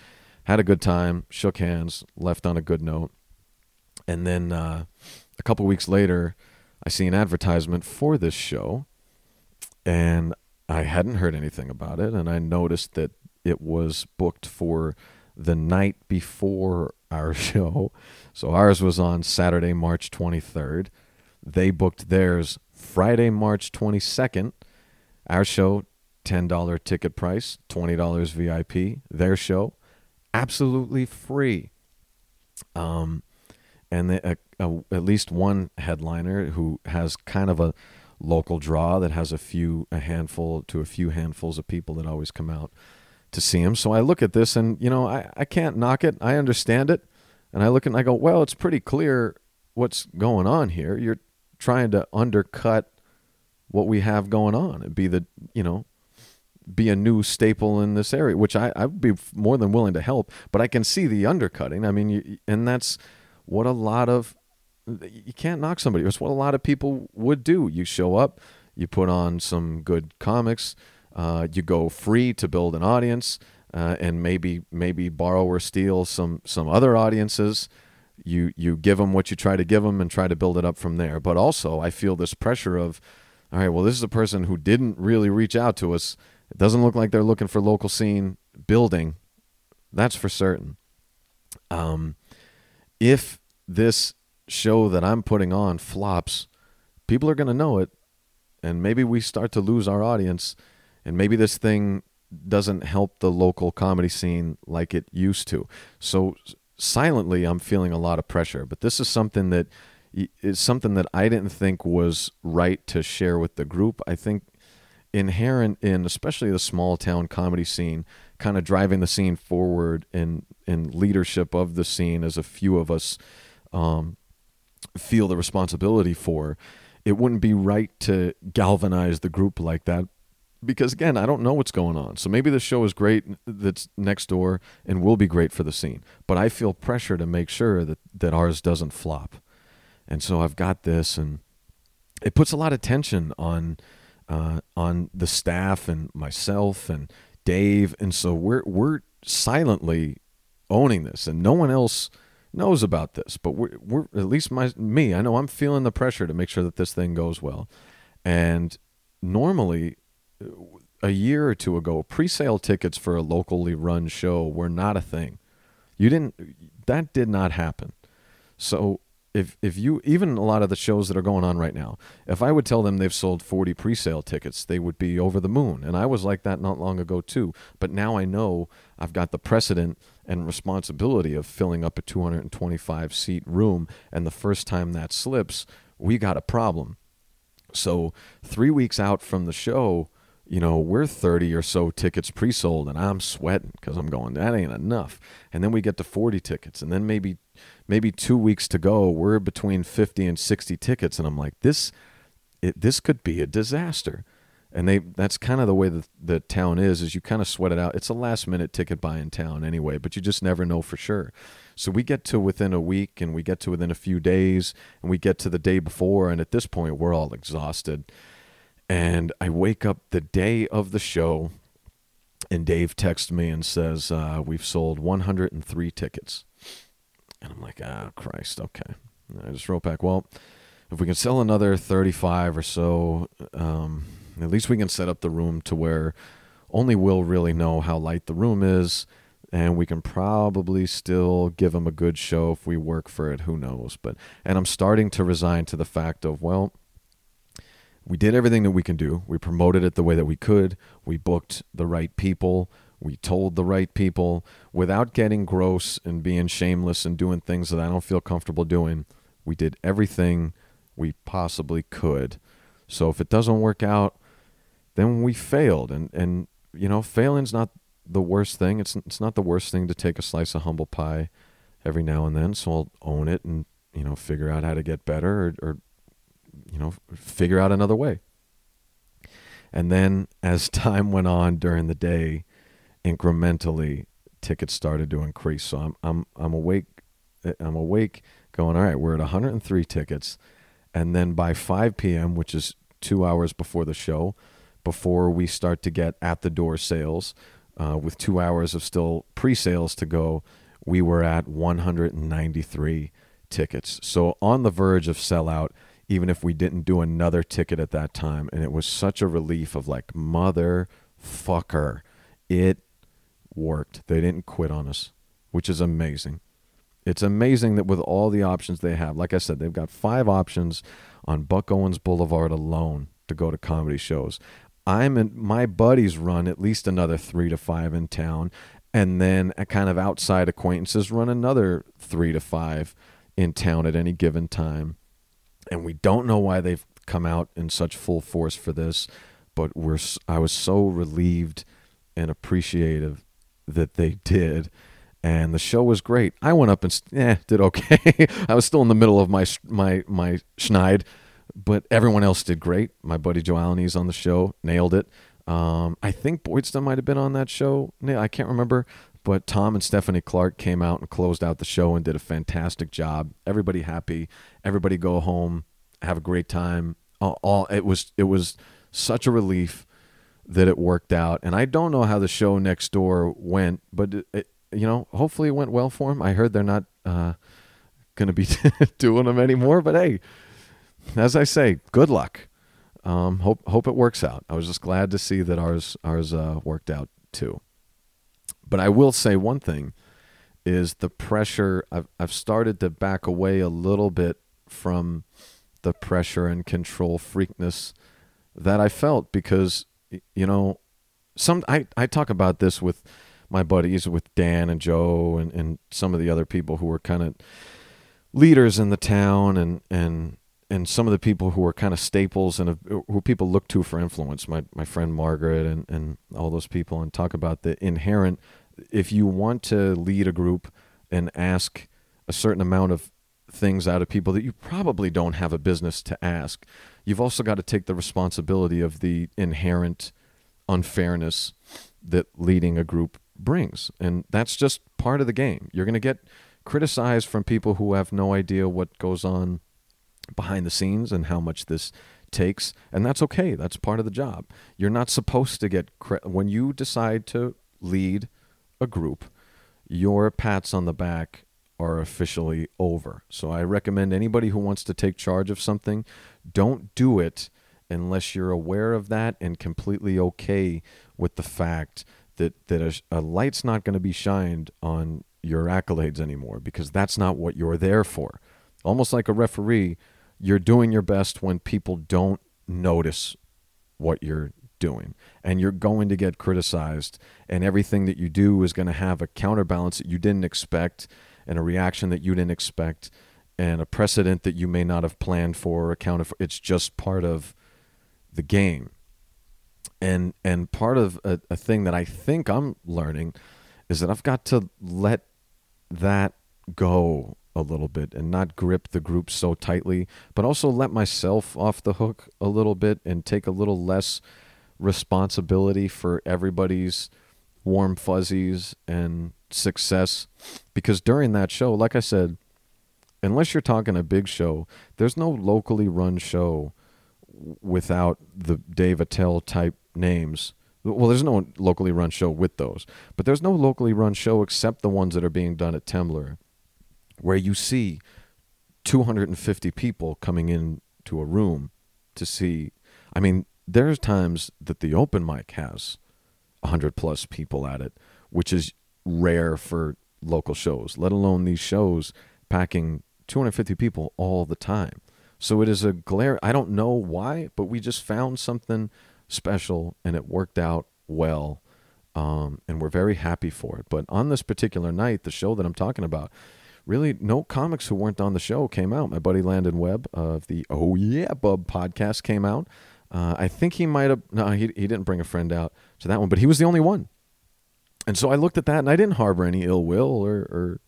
had a good time, shook hands, left on a good note. And then uh, a couple weeks later, I see an advertisement for this show. And I hadn't heard anything about it, and I noticed that it was booked for the night before our show. So ours was on Saturday, March 23rd. They booked theirs Friday, March 22nd. Our show, $10 ticket price, $20 VIP. Their show, absolutely free. Um, and the, uh, uh, at least one headliner who has kind of a local draw that has a few, a handful to a few handfuls of people that always come out to see him. So I look at this and, you know, I, I can't knock it. I understand it. And I look and I go, well, it's pretty clear what's going on here. You're trying to undercut what we have going on and be the, you know, be a new staple in this area, which I I would be more than willing to help. But I can see the undercutting. I mean, you, and that's what a lot of you can't knock somebody. It's what a lot of people would do. You show up, you put on some good comics, uh, you go free to build an audience, uh, and maybe maybe borrow or steal some some other audiences. You you give them what you try to give them and try to build it up from there. But also, I feel this pressure of, all right, well, this is a person who didn't really reach out to us. It doesn't look like they're looking for local scene building. That's for certain. Um, if this show that I'm putting on flops, people are going to know it. And maybe we start to lose our audience. And maybe this thing doesn't help the local comedy scene like it used to. So silently, I'm feeling a lot of pressure. But this is something that is something that I didn't think was right to share with the group. I think inherent in especially the small town comedy scene kind of driving the scene forward in in leadership of the scene as a few of us um, feel the responsibility for, it wouldn't be right to galvanize the group like that because again, I don't know what's going on. So maybe the show is great that's next door and will be great for the scene. But I feel pressure to make sure that that ours doesn't flop. And so I've got this and it puts a lot of tension on uh, on the staff and myself and Dave and so we're we're silently owning this and no one else knows about this, but we're, we're at least my me. I know I'm feeling the pressure to make sure that this thing goes well. And normally, a year or two ago, pre-sale tickets for a locally run show were not a thing. You didn't. That did not happen. So if if you even a lot of the shows that are going on right now, if I would tell them they've sold 40 pre-sale tickets, they would be over the moon. And I was like that not long ago too. But now I know I've got the precedent and responsibility of filling up a 225 seat room and the first time that slips, we got a problem. So, 3 weeks out from the show, you know, we're 30 or so tickets pre sold, and I'm sweating because I'm going, that ain't enough. And then we get to 40 tickets, and then maybe maybe two weeks to go, we're between 50 and 60 tickets, and I'm like, this, it, this could be a disaster. And they that's kind of the way the, the town is, is you kind of sweat it out. It's a last minute ticket buy in town anyway, but you just never know for sure. So we get to within a week and we get to within a few days and we get to the day before, and at this point we're all exhausted. And I wake up the day of the show, and Dave texts me and says, uh, We've sold 103 tickets. And I'm like, ah, Christ, okay. And I just wrote back, well, if we can sell another 35 or so, um, at least we can set up the room to where only we'll really know how light the room is, and we can probably still give them a good show if we work for it. Who knows? But and I'm starting to resign to the fact of well, we did everything that we can do. We promoted it the way that we could. We booked the right people. We told the right people without getting gross and being shameless and doing things that I don't feel comfortable doing. We did everything we possibly could. So if it doesn't work out, then we failed. And and you know, failing's not the worst thing. It's it's not the worst thing to take a slice of humble pie every now and then. So I'll own it and you know figure out how to get better or, or you know figure out another way. And then as time went on during the day, incrementally tickets started to increase. So I'm I'm I'm awake eh, I'm awake going, all right, we're at 103 tickets. And then by 5 p.m., which is two hours before the show, before we start to get at the door sales, uh, with two hours of still pre sales to go, we were at 193 tickets. So on the verge of sellout, even if we didn't do another ticket at that time. And it was such a relief of like, motherfucker, it worked. They didn't quit on us, which is amazing. It's amazing that with all the options they have, like I said, they've got five options on Buck Owens Boulevard alone to go to comedy shows. I'm in my buddies run at least another three to five in town, and then a kind of outside acquaintances run another three to five in town at any given time. And we don't know why they've come out in such full force for this, but we're I was so relieved and appreciative that they did. And the show was great. I went up and yeah, did okay. I was still in the middle of my my my schneid, but everyone else did great. My buddy Joe Alani's on the show, nailed it. Um, I think Boydston might have been on that show. I can't remember, but Tom and Stephanie Clark came out and closed out the show and did a fantastic job. Everybody happy. Everybody go home, have a great time. All, all it was it was such a relief that it worked out. And I don't know how the show next door went, but it, it, you know, hopefully it went well for him. I heard they're not uh, going to be doing them anymore, but hey, as I say, good luck. Um, hope hope it works out. I was just glad to see that ours ours uh, worked out too. But I will say one thing is the pressure. I've I've started to back away a little bit from the pressure and control freakness that I felt because you know some I, I talk about this with my buddies with Dan and Joe and, and some of the other people who were kind of leaders in the town and and and some of the people who are kind of staples and who people look to for influence, my my friend Margaret and and all those people, and talk about the inherent. If you want to lead a group and ask a certain amount of things out of people that you probably don't have a business to ask, you've also got to take the responsibility of the inherent unfairness that leading a group brings, and that's just part of the game. You're going to get criticized from people who have no idea what goes on behind the scenes and how much this takes and that's okay that's part of the job. You're not supposed to get cre- when you decide to lead a group your pats on the back are officially over. So i recommend anybody who wants to take charge of something don't do it unless you're aware of that and completely okay with the fact that that a, a light's not going to be shined on your accolades anymore because that's not what you're there for. Almost like a referee you're doing your best when people don't notice what you're doing. And you're going to get criticized and everything that you do is going to have a counterbalance that you didn't expect and a reaction that you didn't expect and a precedent that you may not have planned for or accounted for it's just part of the game. And and part of a, a thing that i think i'm learning is that i've got to let that go a little bit and not grip the group so tightly, but also let myself off the hook a little bit and take a little less responsibility for everybody's warm fuzzies and success. Because during that show, like I said, unless you're talking a big show, there's no locally run show without the Dave Attell type names. Well, there's no locally run show with those, but there's no locally run show except the ones that are being done at Temblor where you see 250 people coming in to a room to see. I mean, there's times that the open mic has 100 plus people at it, which is rare for local shows, let alone these shows packing 250 people all the time. So it is a glare. I don't know why, but we just found something special and it worked out well. Um, and we're very happy for it. But on this particular night, the show that I'm talking about, really no comics who weren't on the show came out. My buddy Landon Webb of the Oh Yeah Bub podcast came out. Uh, I think he might have no, he he didn't bring a friend out to that one, but he was the only one. And so I looked at that and I didn't harbor any ill will or, or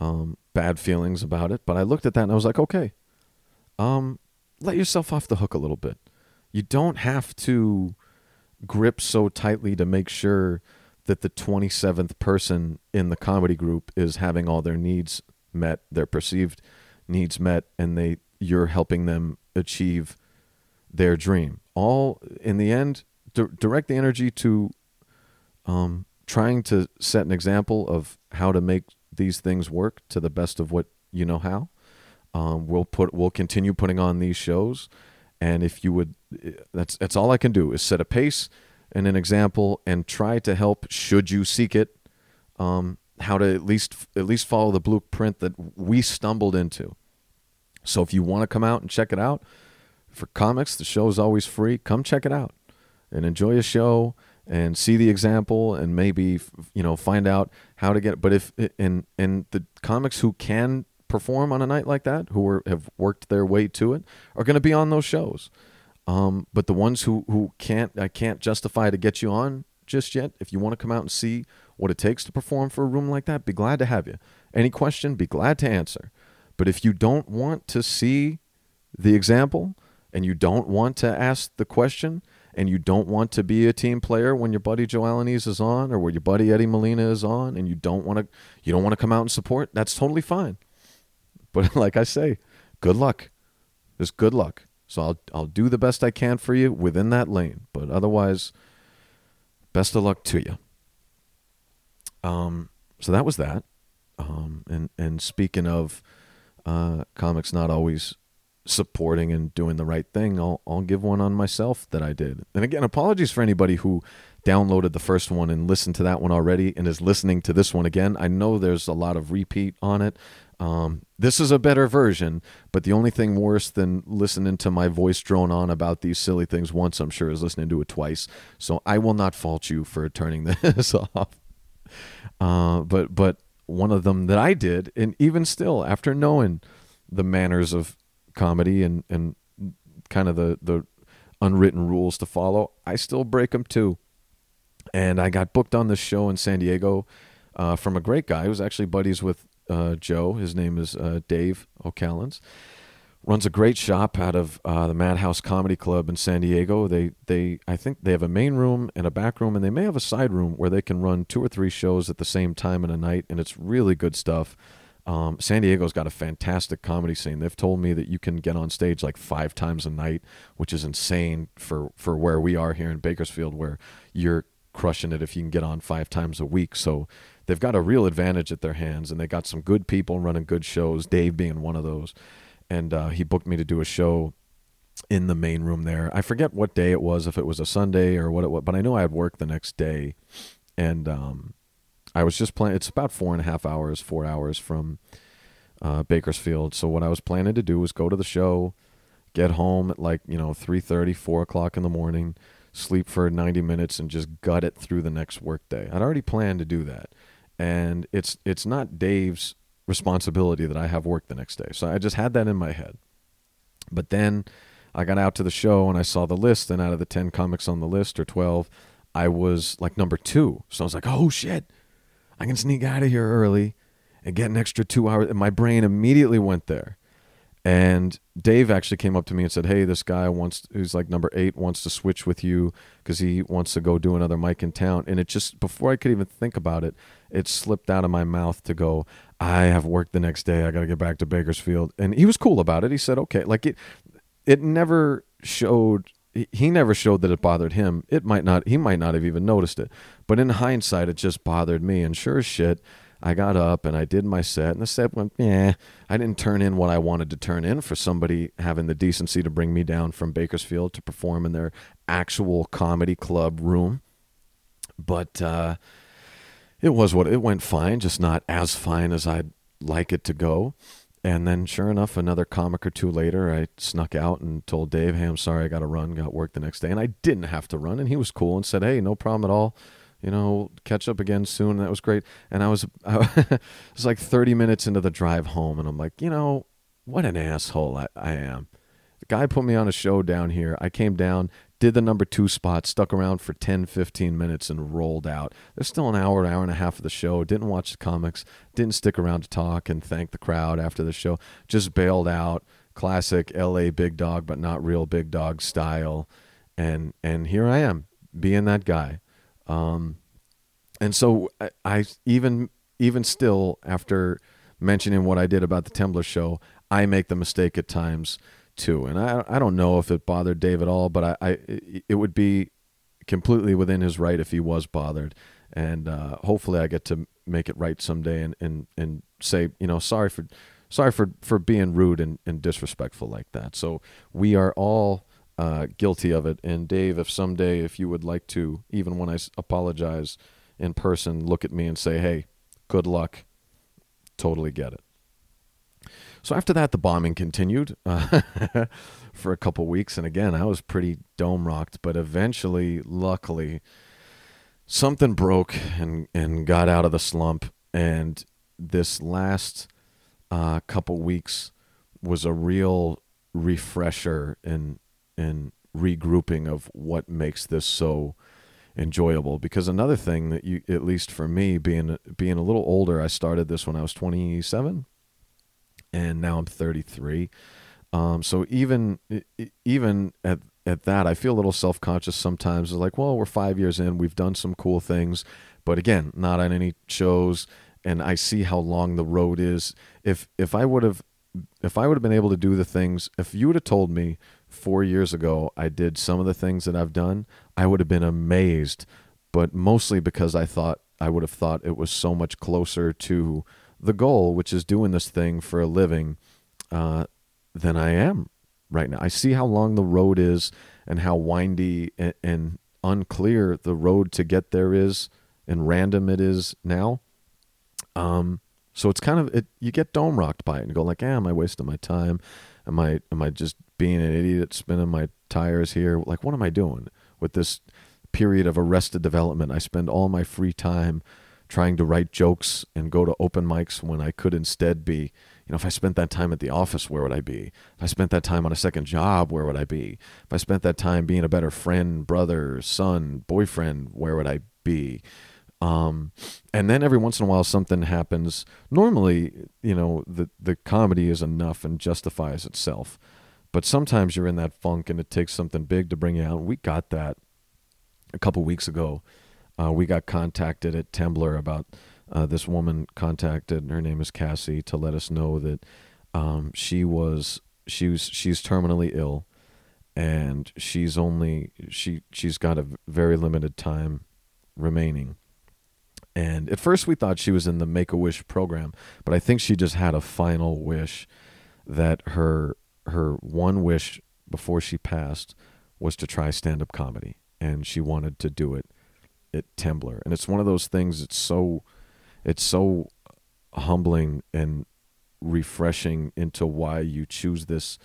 um, bad feelings about it. But I looked at that and I was like, okay, um, let yourself off the hook a little bit. You don't have to grip so tightly to make sure that the 27th person in the comedy group is having all their needs met, their perceived needs met, and they you're helping them achieve their dream. All in the end, di- direct the energy to um, trying to set an example of how to make these things work to the best of what you know how. Um, we'll put we'll continue putting on these shows, and if you would, that's that's all I can do is set a pace and an example and try to help should you seek it. Um, how to at least at least follow the blueprint that we stumbled into. So if you want to come out and check it out for comics, the show is always free. Come check it out and enjoy a show and see the example and maybe you know find out how to get it. But if and and the comics who can perform on a night like that, who are, have worked their way to it, are going to be on those shows. Um, but the ones who who can't, I can't justify to get you on just yet. If you want to come out and see what it takes to perform for a room like that, be glad to have you. Any question, be glad to answer. But if you don't want to see the example and you don't want to ask the question and you don't want to be a team player when your buddy Joe Alanis is on or where your buddy Eddie Molina is on and you don't want to you don't want to come out and support, that's totally fine. But like I say, good luck. Just good luck. So I'll I'll do the best I can for you within that lane, but otherwise best of luck to you. Um so that was that. Um and and speaking of uh comics not always supporting and doing the right thing, I'll I'll give one on myself that I did. And again, apologies for anybody who downloaded the first one and listened to that one already and is listening to this one again. I know there's a lot of repeat on it. Um, this is a better version, but the only thing worse than listening to my voice drone on about these silly things once, I'm sure, is listening to it twice. So I will not fault you for turning this off. Uh, but but one of them that I did, and even still, after knowing the manners of comedy and and kind of the the unwritten rules to follow, I still break them too. And I got booked on this show in San Diego uh, from a great guy who was actually buddies with uh, Joe. His name is uh, Dave O'Callens. Runs a great shop out of uh, the Madhouse Comedy Club in San Diego. They they I think they have a main room and a back room, and they may have a side room where they can run two or three shows at the same time in a night, and it's really good stuff. Um, San Diego's got a fantastic comedy scene. They've told me that you can get on stage like five times a night, which is insane for for where we are here in Bakersfield, where you're crushing it if you can get on five times a week. So they've got a real advantage at their hands, and they got some good people running good shows. Dave being one of those, and uh, he booked me to do a show in the main room there. I forget what day it was, if it was a Sunday or what it was, but I know I had work the next day, and um, I was just playing. It's about four and a half hours, four hours from uh, Bakersfield. So what I was planning to do was go to the show, get home at like you know three thirty, four o'clock in the morning, sleep for ninety minutes, and just gut it through the next workday. I'd already planned to do that, and it's it's not Dave's responsibility that I have work the next day. So I just had that in my head. But then I got out to the show and I saw the list, and out of the ten comics on the list or twelve, I was like number two. So I was like, oh shit. I can sneak out of here early and get an extra two hours. And my brain immediately went there. And Dave actually came up to me and said, "Hey, this guy wants who's like number eight wants to switch with you because he wants to go do another mic in town." And it just before I could even think about it, it slipped out of my mouth to go. I have work the next day. I got to get back to Bakersfield. And he was cool about it. He said, "Okay." Like it, it never showed he never showed that it bothered him. It might not he might not have even noticed it. But in hindsight it just bothered me and sure as shit I got up and I did my set and the set went yeah. I didn't turn in what I wanted to turn in for somebody having the decency to bring me down from Bakersfield to perform in their actual comedy club room. But uh, it was what it went fine, just not as fine as I'd like it to go. And then, sure enough, another comic or two later, I snuck out and told Dave, "Hey, I'm sorry, I got to run. Got work the next day." And I didn't have to run, and he was cool and said, "Hey, no problem at all. You know, catch up again soon." That was great. And I was, I was like 30 minutes into the drive home, and I'm like, you know, what an asshole I, I am. The guy put me on a show down here. I came down, did the number two spot, stuck around for 10, 15 minutes, and rolled out. There's still an hour, hour and a half of the show. Didn't watch the comics, didn't stick around to talk and thank the crowd after the show. Just bailed out. Classic LA big dog, but not real big dog style. And and here I am, being that guy. Um, and so I, I even even still after mentioning what I did about the Temblor show, I make the mistake at times too. And I I don't know if it bothered Dave at all, but I, I it would be completely within his right if he was bothered. And uh, hopefully I get to make it right someday and, and, and say, you know, sorry for sorry for, for being rude and, and disrespectful like that. So we are all uh, guilty of it. And Dave, if someday if you would like to, even when I apologize in person, look at me and say, hey, good luck. Totally get it. So after that, the bombing continued uh, for a couple weeks, and again, I was pretty dome rocked. But eventually, luckily, something broke and and got out of the slump. And this last uh, couple weeks was a real refresher and and regrouping of what makes this so enjoyable because another thing that you at least for me being being a little older I started this when I was 27 and now I'm 33. Um, so even even at at that, I feel a little self conscious sometimes. It's like, well, we're five years in, we've done some cool things, but again, not on any shows. And I see how long the road is. If if I would have if I would have been able to do the things, if you would have told me four years ago I did some of the things that I've done, I would have been amazed. But mostly because I thought I would have thought it was so much closer to the goal, which is doing this thing for a living, uh, than I am right now. I see how long the road is and how windy and, and unclear the road to get there is and random it is now. Um, so it's kind of it. You get dome rocked by it and go like, "Ah, am I wasting my time? Am I am I just being an idiot spinning my tires here? Like, what am I doing with this period of arrested development? I spend all my free time trying to write jokes and go to open mics when I could instead be, you know, if I spent that time at the office, where would I be? If I spent that time on a second job, where would I be? If I spent that time being a better friend, brother, son, boyfriend, where would I be? Um, and then every once in a while something happens. Normally, you know, the the comedy is enough and justifies itself. But sometimes you're in that funk and it takes something big to bring you out. We got that a couple weeks ago. Uh, we got contacted at Temblor about uh, this woman contacted. Her name is Cassie to let us know that um, she was she was she's terminally ill, and she's only she she's got a very limited time remaining. And at first we thought she was in the Make a Wish program, but I think she just had a final wish that her her one wish before she passed was to try stand up comedy, and she wanted to do it at Temblor. And it's one of those things. It's so it's so humbling and refreshing into why you choose this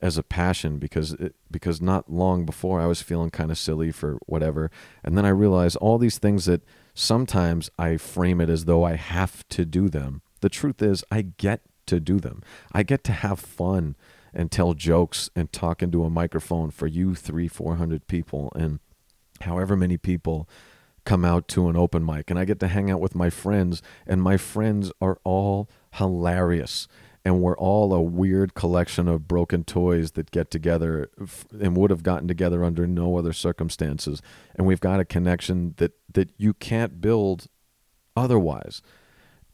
as a passion because it, because not long before I was feeling kind of silly for whatever and then I realized all these things that sometimes I frame it as though I have to do them. The truth is, I get to do them. I get to have fun and tell jokes and talk into a microphone for you, three, four hundred people, and however many people come out to an open mic. And I get to hang out with my friends, and my friends are all hilarious. And we're all a weird collection of broken toys that get together and would have gotten together under no other circumstances. And we've got a connection that that you can't build otherwise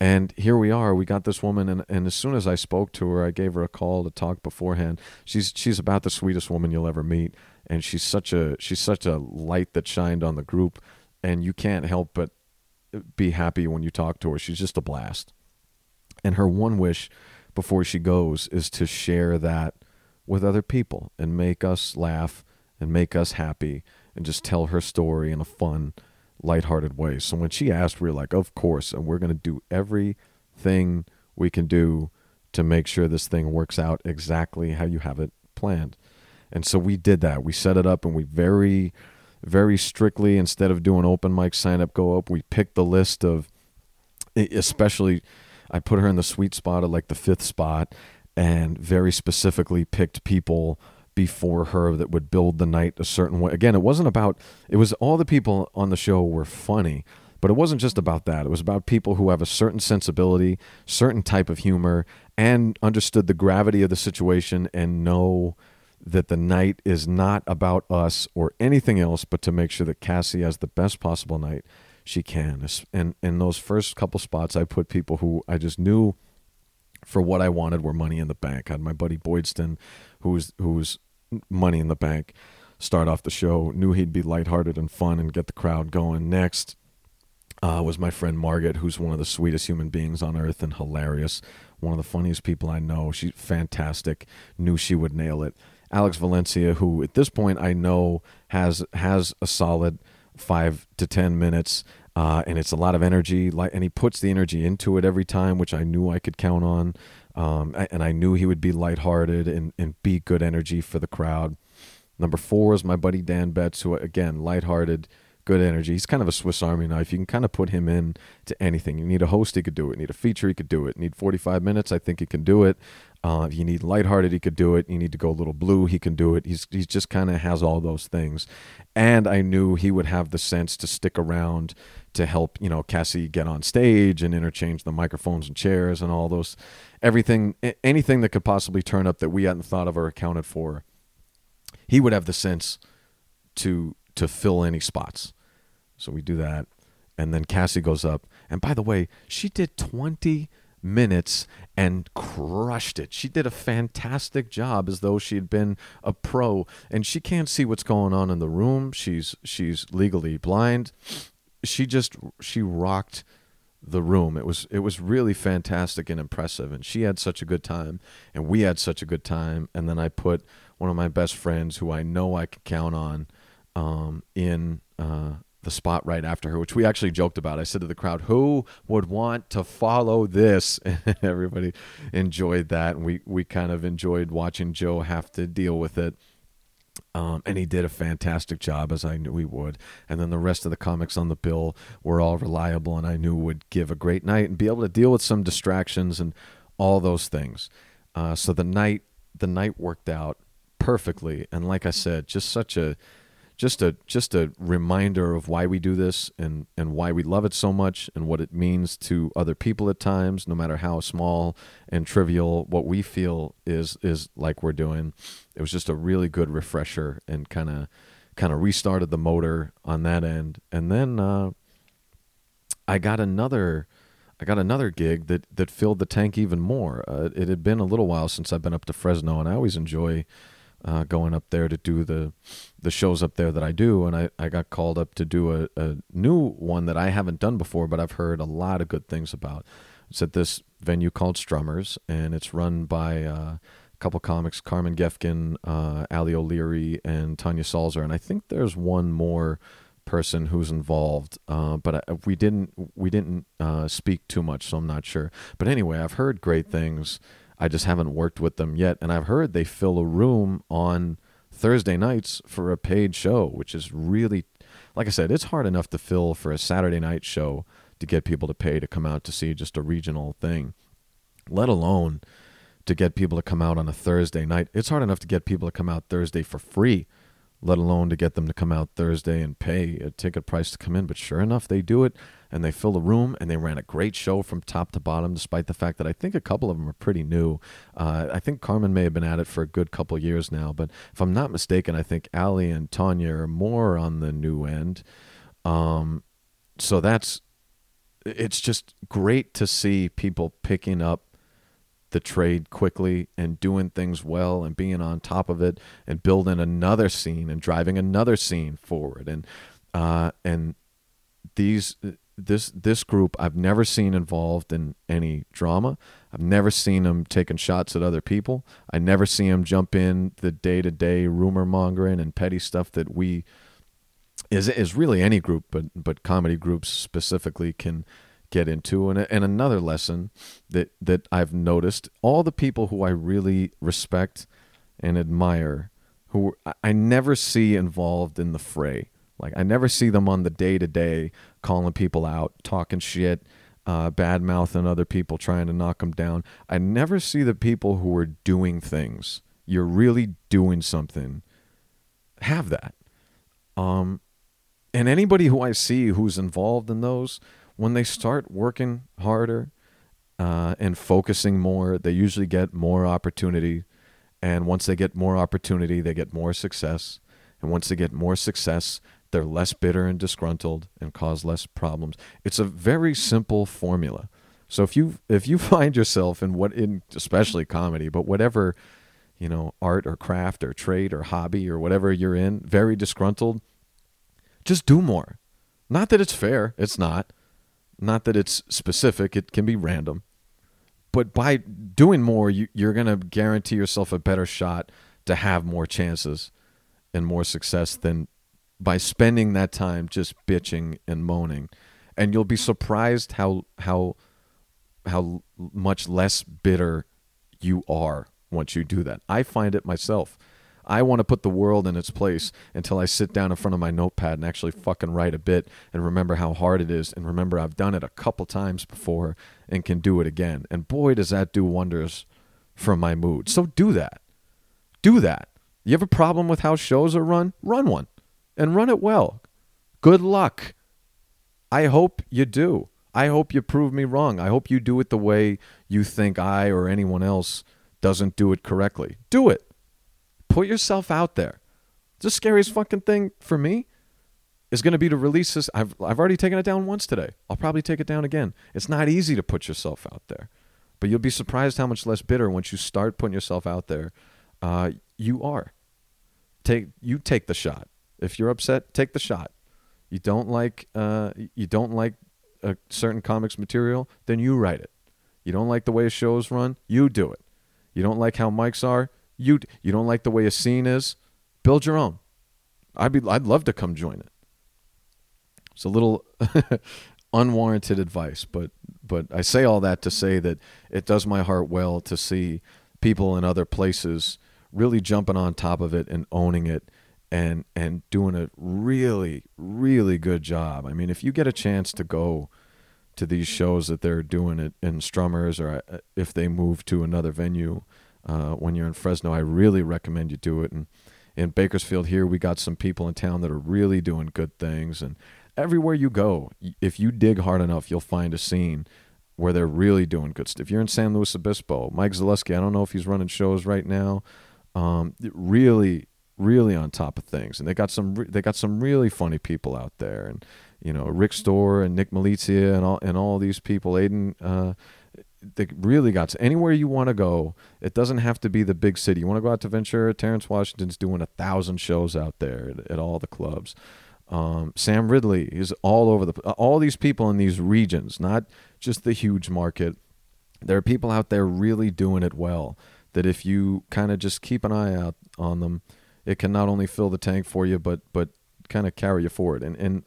and here we are. We got this woman and, and as soon as i spoke to her i gave her a call to talk beforehand. She's she's about the sweetest woman you'll ever meet and she's such a she's such a light that shined on the group and you can't help but be happy when you talk to her. She's just a blast. And her one wish before she goes is to share that with other people and make us laugh and make us happy and just tell her story in a fun, lighthearted way. So when she asked, we were like, of course, and we're going to do everything we can do to make sure this thing works out exactly how you have it planned. And so we did that. We set it up and we very, very strictly, instead of doing open mic sign up, go up, we picked the list of, especially I put her in the sweet spot of like the fifth spot and very specifically picked people before her that would build the night a certain way. Again, it wasn't about, it was all the people on the show were funny, but it wasn't just about that. It was about people who have a certain sensibility, certain type of humor, and understood the gravity of the situation and know that the night is not about us or anything else, but to make sure that Cassie has the best possible night she can. And in those first couple spots, I put people who I just knew for what I wanted were money in the bank. I had my buddy Boydston, who was who was money in the bank, start off the show. Knew he'd be lighthearted and fun and get the crowd going. Next uh, was my friend Margaret, who's one of the sweetest human beings on earth and hilarious. One of the funniest people I know. She's fantastic. Knew she would nail it. Alex Valencia, who at this point I know has has a solid five to ten minutes, uh, and it's a lot of energy. Like, and he puts the energy into it every time, which I knew I could count on. Um, and I knew he would be lighthearted and, and be good energy for the crowd. Number four is my buddy Dan Betts, who again lighthearted, good energy. He's kind of a Swiss Army knife. You can kind of put him in to anything. You need a host, he could do it. You need a feature, he could do it. You need 45 minutes, I think he can do it. Uh, you need lighthearted, he could do it. You need to go a little blue, he can do it. He's he just kind of has all those things, and I knew he would have the sense to stick around to help you know Cassie get on stage and interchange the microphones and chairs and all those everything anything that could possibly turn up that we hadn't thought of or accounted for he would have the sense to to fill any spots. So we do that, and then Cassie goes up. And by the way, she did 20 minutes and crushed it. She did a fantastic job as though she had been a pro and she can't see what's going on in the room. She's she's legally blind. She just she rocked the room. It was it was really fantastic and impressive and she had such a good time and we had such a good time and then I put one of my best friends who I know I can count on um, in uh, the spot right after her, which we actually joked about. I said to the crowd, "Who would want to follow this?" And everybody enjoyed that, and we we kind of enjoyed watching Joe have to deal with it. Um, and he did a fantastic job, as I knew he would. And then the rest of the comics on the bill were all reliable, and I knew would give a great night and be able to deal with some distractions and all those things. Uh, so the night the night worked out perfectly, and like I said, just such a just a just a reminder of why we do this and and why we love it so much and what it means to other people at times no matter how small and trivial what we feel is is like we're doing. It was just a really good refresher and kind of kind of restarted the motor on that end. And then uh, I got another I got another gig that that filled the tank even more. Uh, it had been a little while since I've been up to Fresno and I always enjoy uh, going up there to do the the shows up there that I do, and I, I got called up to do a, a new one that I haven't done before, but I've heard a lot of good things about. It's at this venue called Strummers, and it's run by uh, a couple comics, Carmen Gefkin, uh, Ali O'Leary, and Tanya Salzer, and I think there's one more person who's involved, uh, but I, we didn't we didn't uh, speak too much, so I'm not sure. But anyway, I've heard great things. I just haven't worked with them yet. And I've heard they fill a room on Thursday nights for a paid show, which is really, like I said, it's hard enough to fill for a Saturday night show to get people to pay to come out to see just a regional thing, let alone to get people to come out on a Thursday night. It's hard enough to get people to come out Thursday for free let alone to get them to come out Thursday and pay a ticket price to come in. But sure enough, they do it and they fill the room and they ran a great show from top to bottom, despite the fact that I think a couple of them are pretty new. Uh, I think Carmen may have been at it for a good couple years now, but if I'm not mistaken, I think Ali and Tanya are more on the new end. Um, so that's it's just great to see people picking up the trade quickly and doing things well and being on top of it and building another scene and driving another scene forward and uh, and these this this group I've never seen involved in any drama. I've never seen them taking shots at other people. I never see them jump in the day to day rumor mongering and petty stuff that we is is really any group, but but comedy groups specifically can get into. And, and another lesson that, that I've noticed all the people who I really respect and admire, who I never see involved in the fray. Like, I never see them on the day to day calling people out, talking shit, uh, bad mouthing other people, trying to knock them down. I never see the people who are doing things. You're really doing something. Have that. Um, and anybody who I see who's involved in those, when they start working harder uh, and focusing more, they usually get more opportunity. And once they get more opportunity, they get more success. And once they get more success, they're less bitter and disgruntled and cause less problems. It's a very simple formula. So if you if you find yourself in what in especially comedy, but whatever you know art or craft or trade or hobby or whatever you're in, very disgruntled, just do more. Not that it's fair, it's not. Not that it's specific, it can be random. But by doing more, you, you're going to guarantee yourself a better shot to have more chances and more success than by spending that time just bitching and moaning. And you'll be surprised how how how much less bitter you are once you do that. I find it myself. I want to put the world in its place until I sit down in front of my notepad and actually fucking write a bit and remember how hard it is and remember I've done it a couple times before and can do it again. And boy, does that do wonders for my mood. So do that. Do that. You have a problem with how shows are run? Run one and run it well. Good luck. I hope you do. I hope you prove me wrong. I hope you do it the way you think I or anyone else doesn't do it correctly. Do it. Put yourself out there. The scariest fucking thing for me is going to be to release this. I've I've already taken it down once today. I'll probably take it down again. It's not easy to put yourself out there, but you'll be surprised how much less bitter once you start putting yourself out there. Uh, you are. Take you take the shot. If you're upset, take the shot. You don't like uh, you don't like a certain comics material, then you write it. You don't like the way a show's run, you do it. You don't like how mics are, you you don't like the way a scene is, build your own. I'd be I'd love to come join it. It's a little unwarranted advice, but but I say all that to say that it does my heart well to see people in other places really jumping on top of it and owning it and and doing a really really good job. I mean, if you get a chance to go to these shows that they're doing it in Strummers or uh, if they move to another venue uh, when you're in Fresno, I really recommend you do it. And in Bakersfield here, we got some people in town that are really doing good things. And everywhere you go, if you dig hard enough, you'll find a scene where they're really doing good stuff. If you're in San Luis Obispo, Mike Zaleski, I don't know if he's running shows right now. Um, really, really on top of things, and they got some re- they got some really funny people out there, and you know Rick Store and Nick Malizia and all and all these people. Aiden, uh, they really got to, anywhere you want to go. It doesn't have to be the big city. You want to go out to Ventura? Terrence Washington's doing a thousand shows out there at, at all the clubs. Um, Sam Ridley is all over the all these people in these regions, not just the huge market. There are people out there really doing it well. That if you kind of just keep an eye out on them, it can not only fill the tank for you, but but kind of carry you forward. And and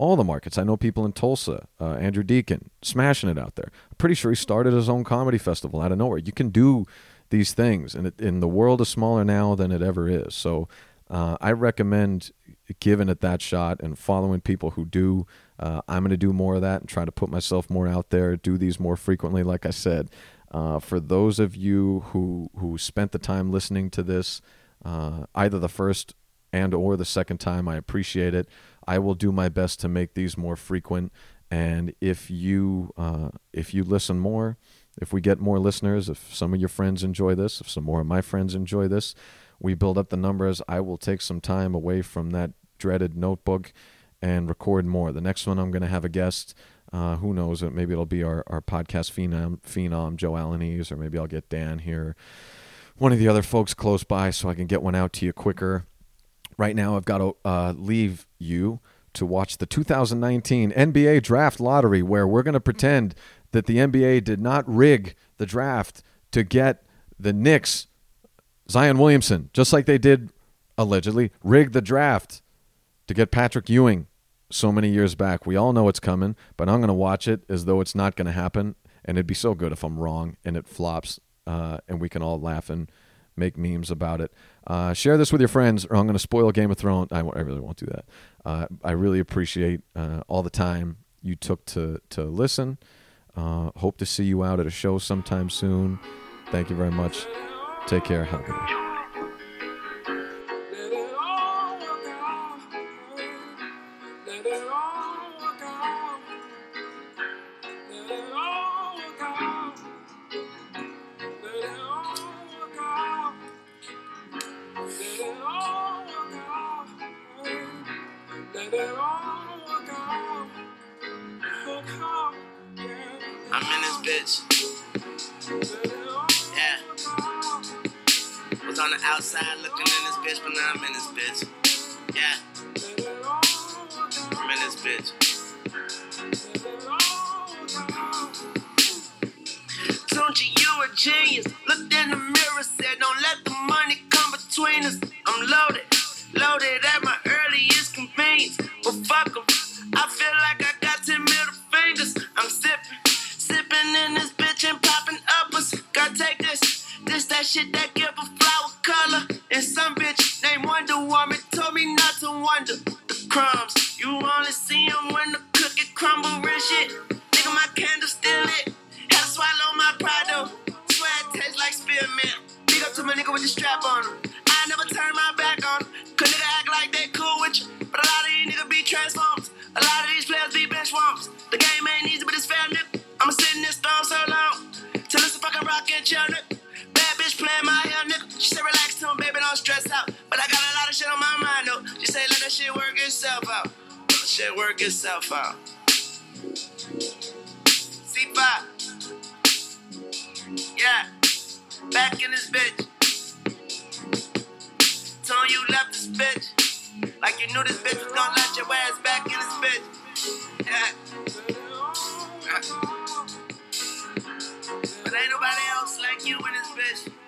all the markets. I know people in Tulsa, uh, Andrew Deacon, smashing it out there. I'm pretty sure he started his own comedy festival out of nowhere. You can do these things, and, and the world is smaller now than it ever is. So uh, I recommend giving it that shot and following people who do. Uh, I'm going to do more of that and try to put myself more out there, do these more frequently. Like I said, uh, for those of you who who spent the time listening to this, uh, either the first and or the second time, I appreciate it. I will do my best to make these more frequent. And if you uh, if you listen more, if we get more listeners, if some of your friends enjoy this, if some more of my friends enjoy this, we build up the numbers. I will take some time away from that dreaded notebook and record more. The next one, I'm going to have a guest. Uh, who knows? Maybe it'll be our, our podcast phenom, phenom Joe Alanese, or maybe I'll get Dan here, one of the other folks close by, so I can get one out to you quicker. Right now, I've got to uh, leave you to watch the 2019 NBA Draft Lottery, where we're going to pretend that the NBA did not rig the draft to get the Knicks Zion Williamson, just like they did allegedly rig the draft to get Patrick Ewing so many years back. We all know it's coming, but I'm going to watch it as though it's not going to happen. And it'd be so good if I'm wrong and it flops uh, and we can all laugh and make memes about it. Uh, share this with your friends, or I'm going to spoil Game of Thrones. I, I really won't do that. Uh, I really appreciate uh, all the time you took to to listen. Uh, hope to see you out at a show sometime soon. Thank you very much. Take care. Have a good day. Let it all work out. Let it all work out. I'm in this bitch. Yeah. Was on the outside looking in this bitch, but now I'm in this bitch. Yeah. I'm in this bitch. Work out. You a genius. Shit that shit work itself out. That shit work itself out. C5. Yeah. Back in this bitch. Tone you left this bitch. Like you knew this bitch was gonna let your ass back in this bitch. Yeah. But ain't nobody else like you in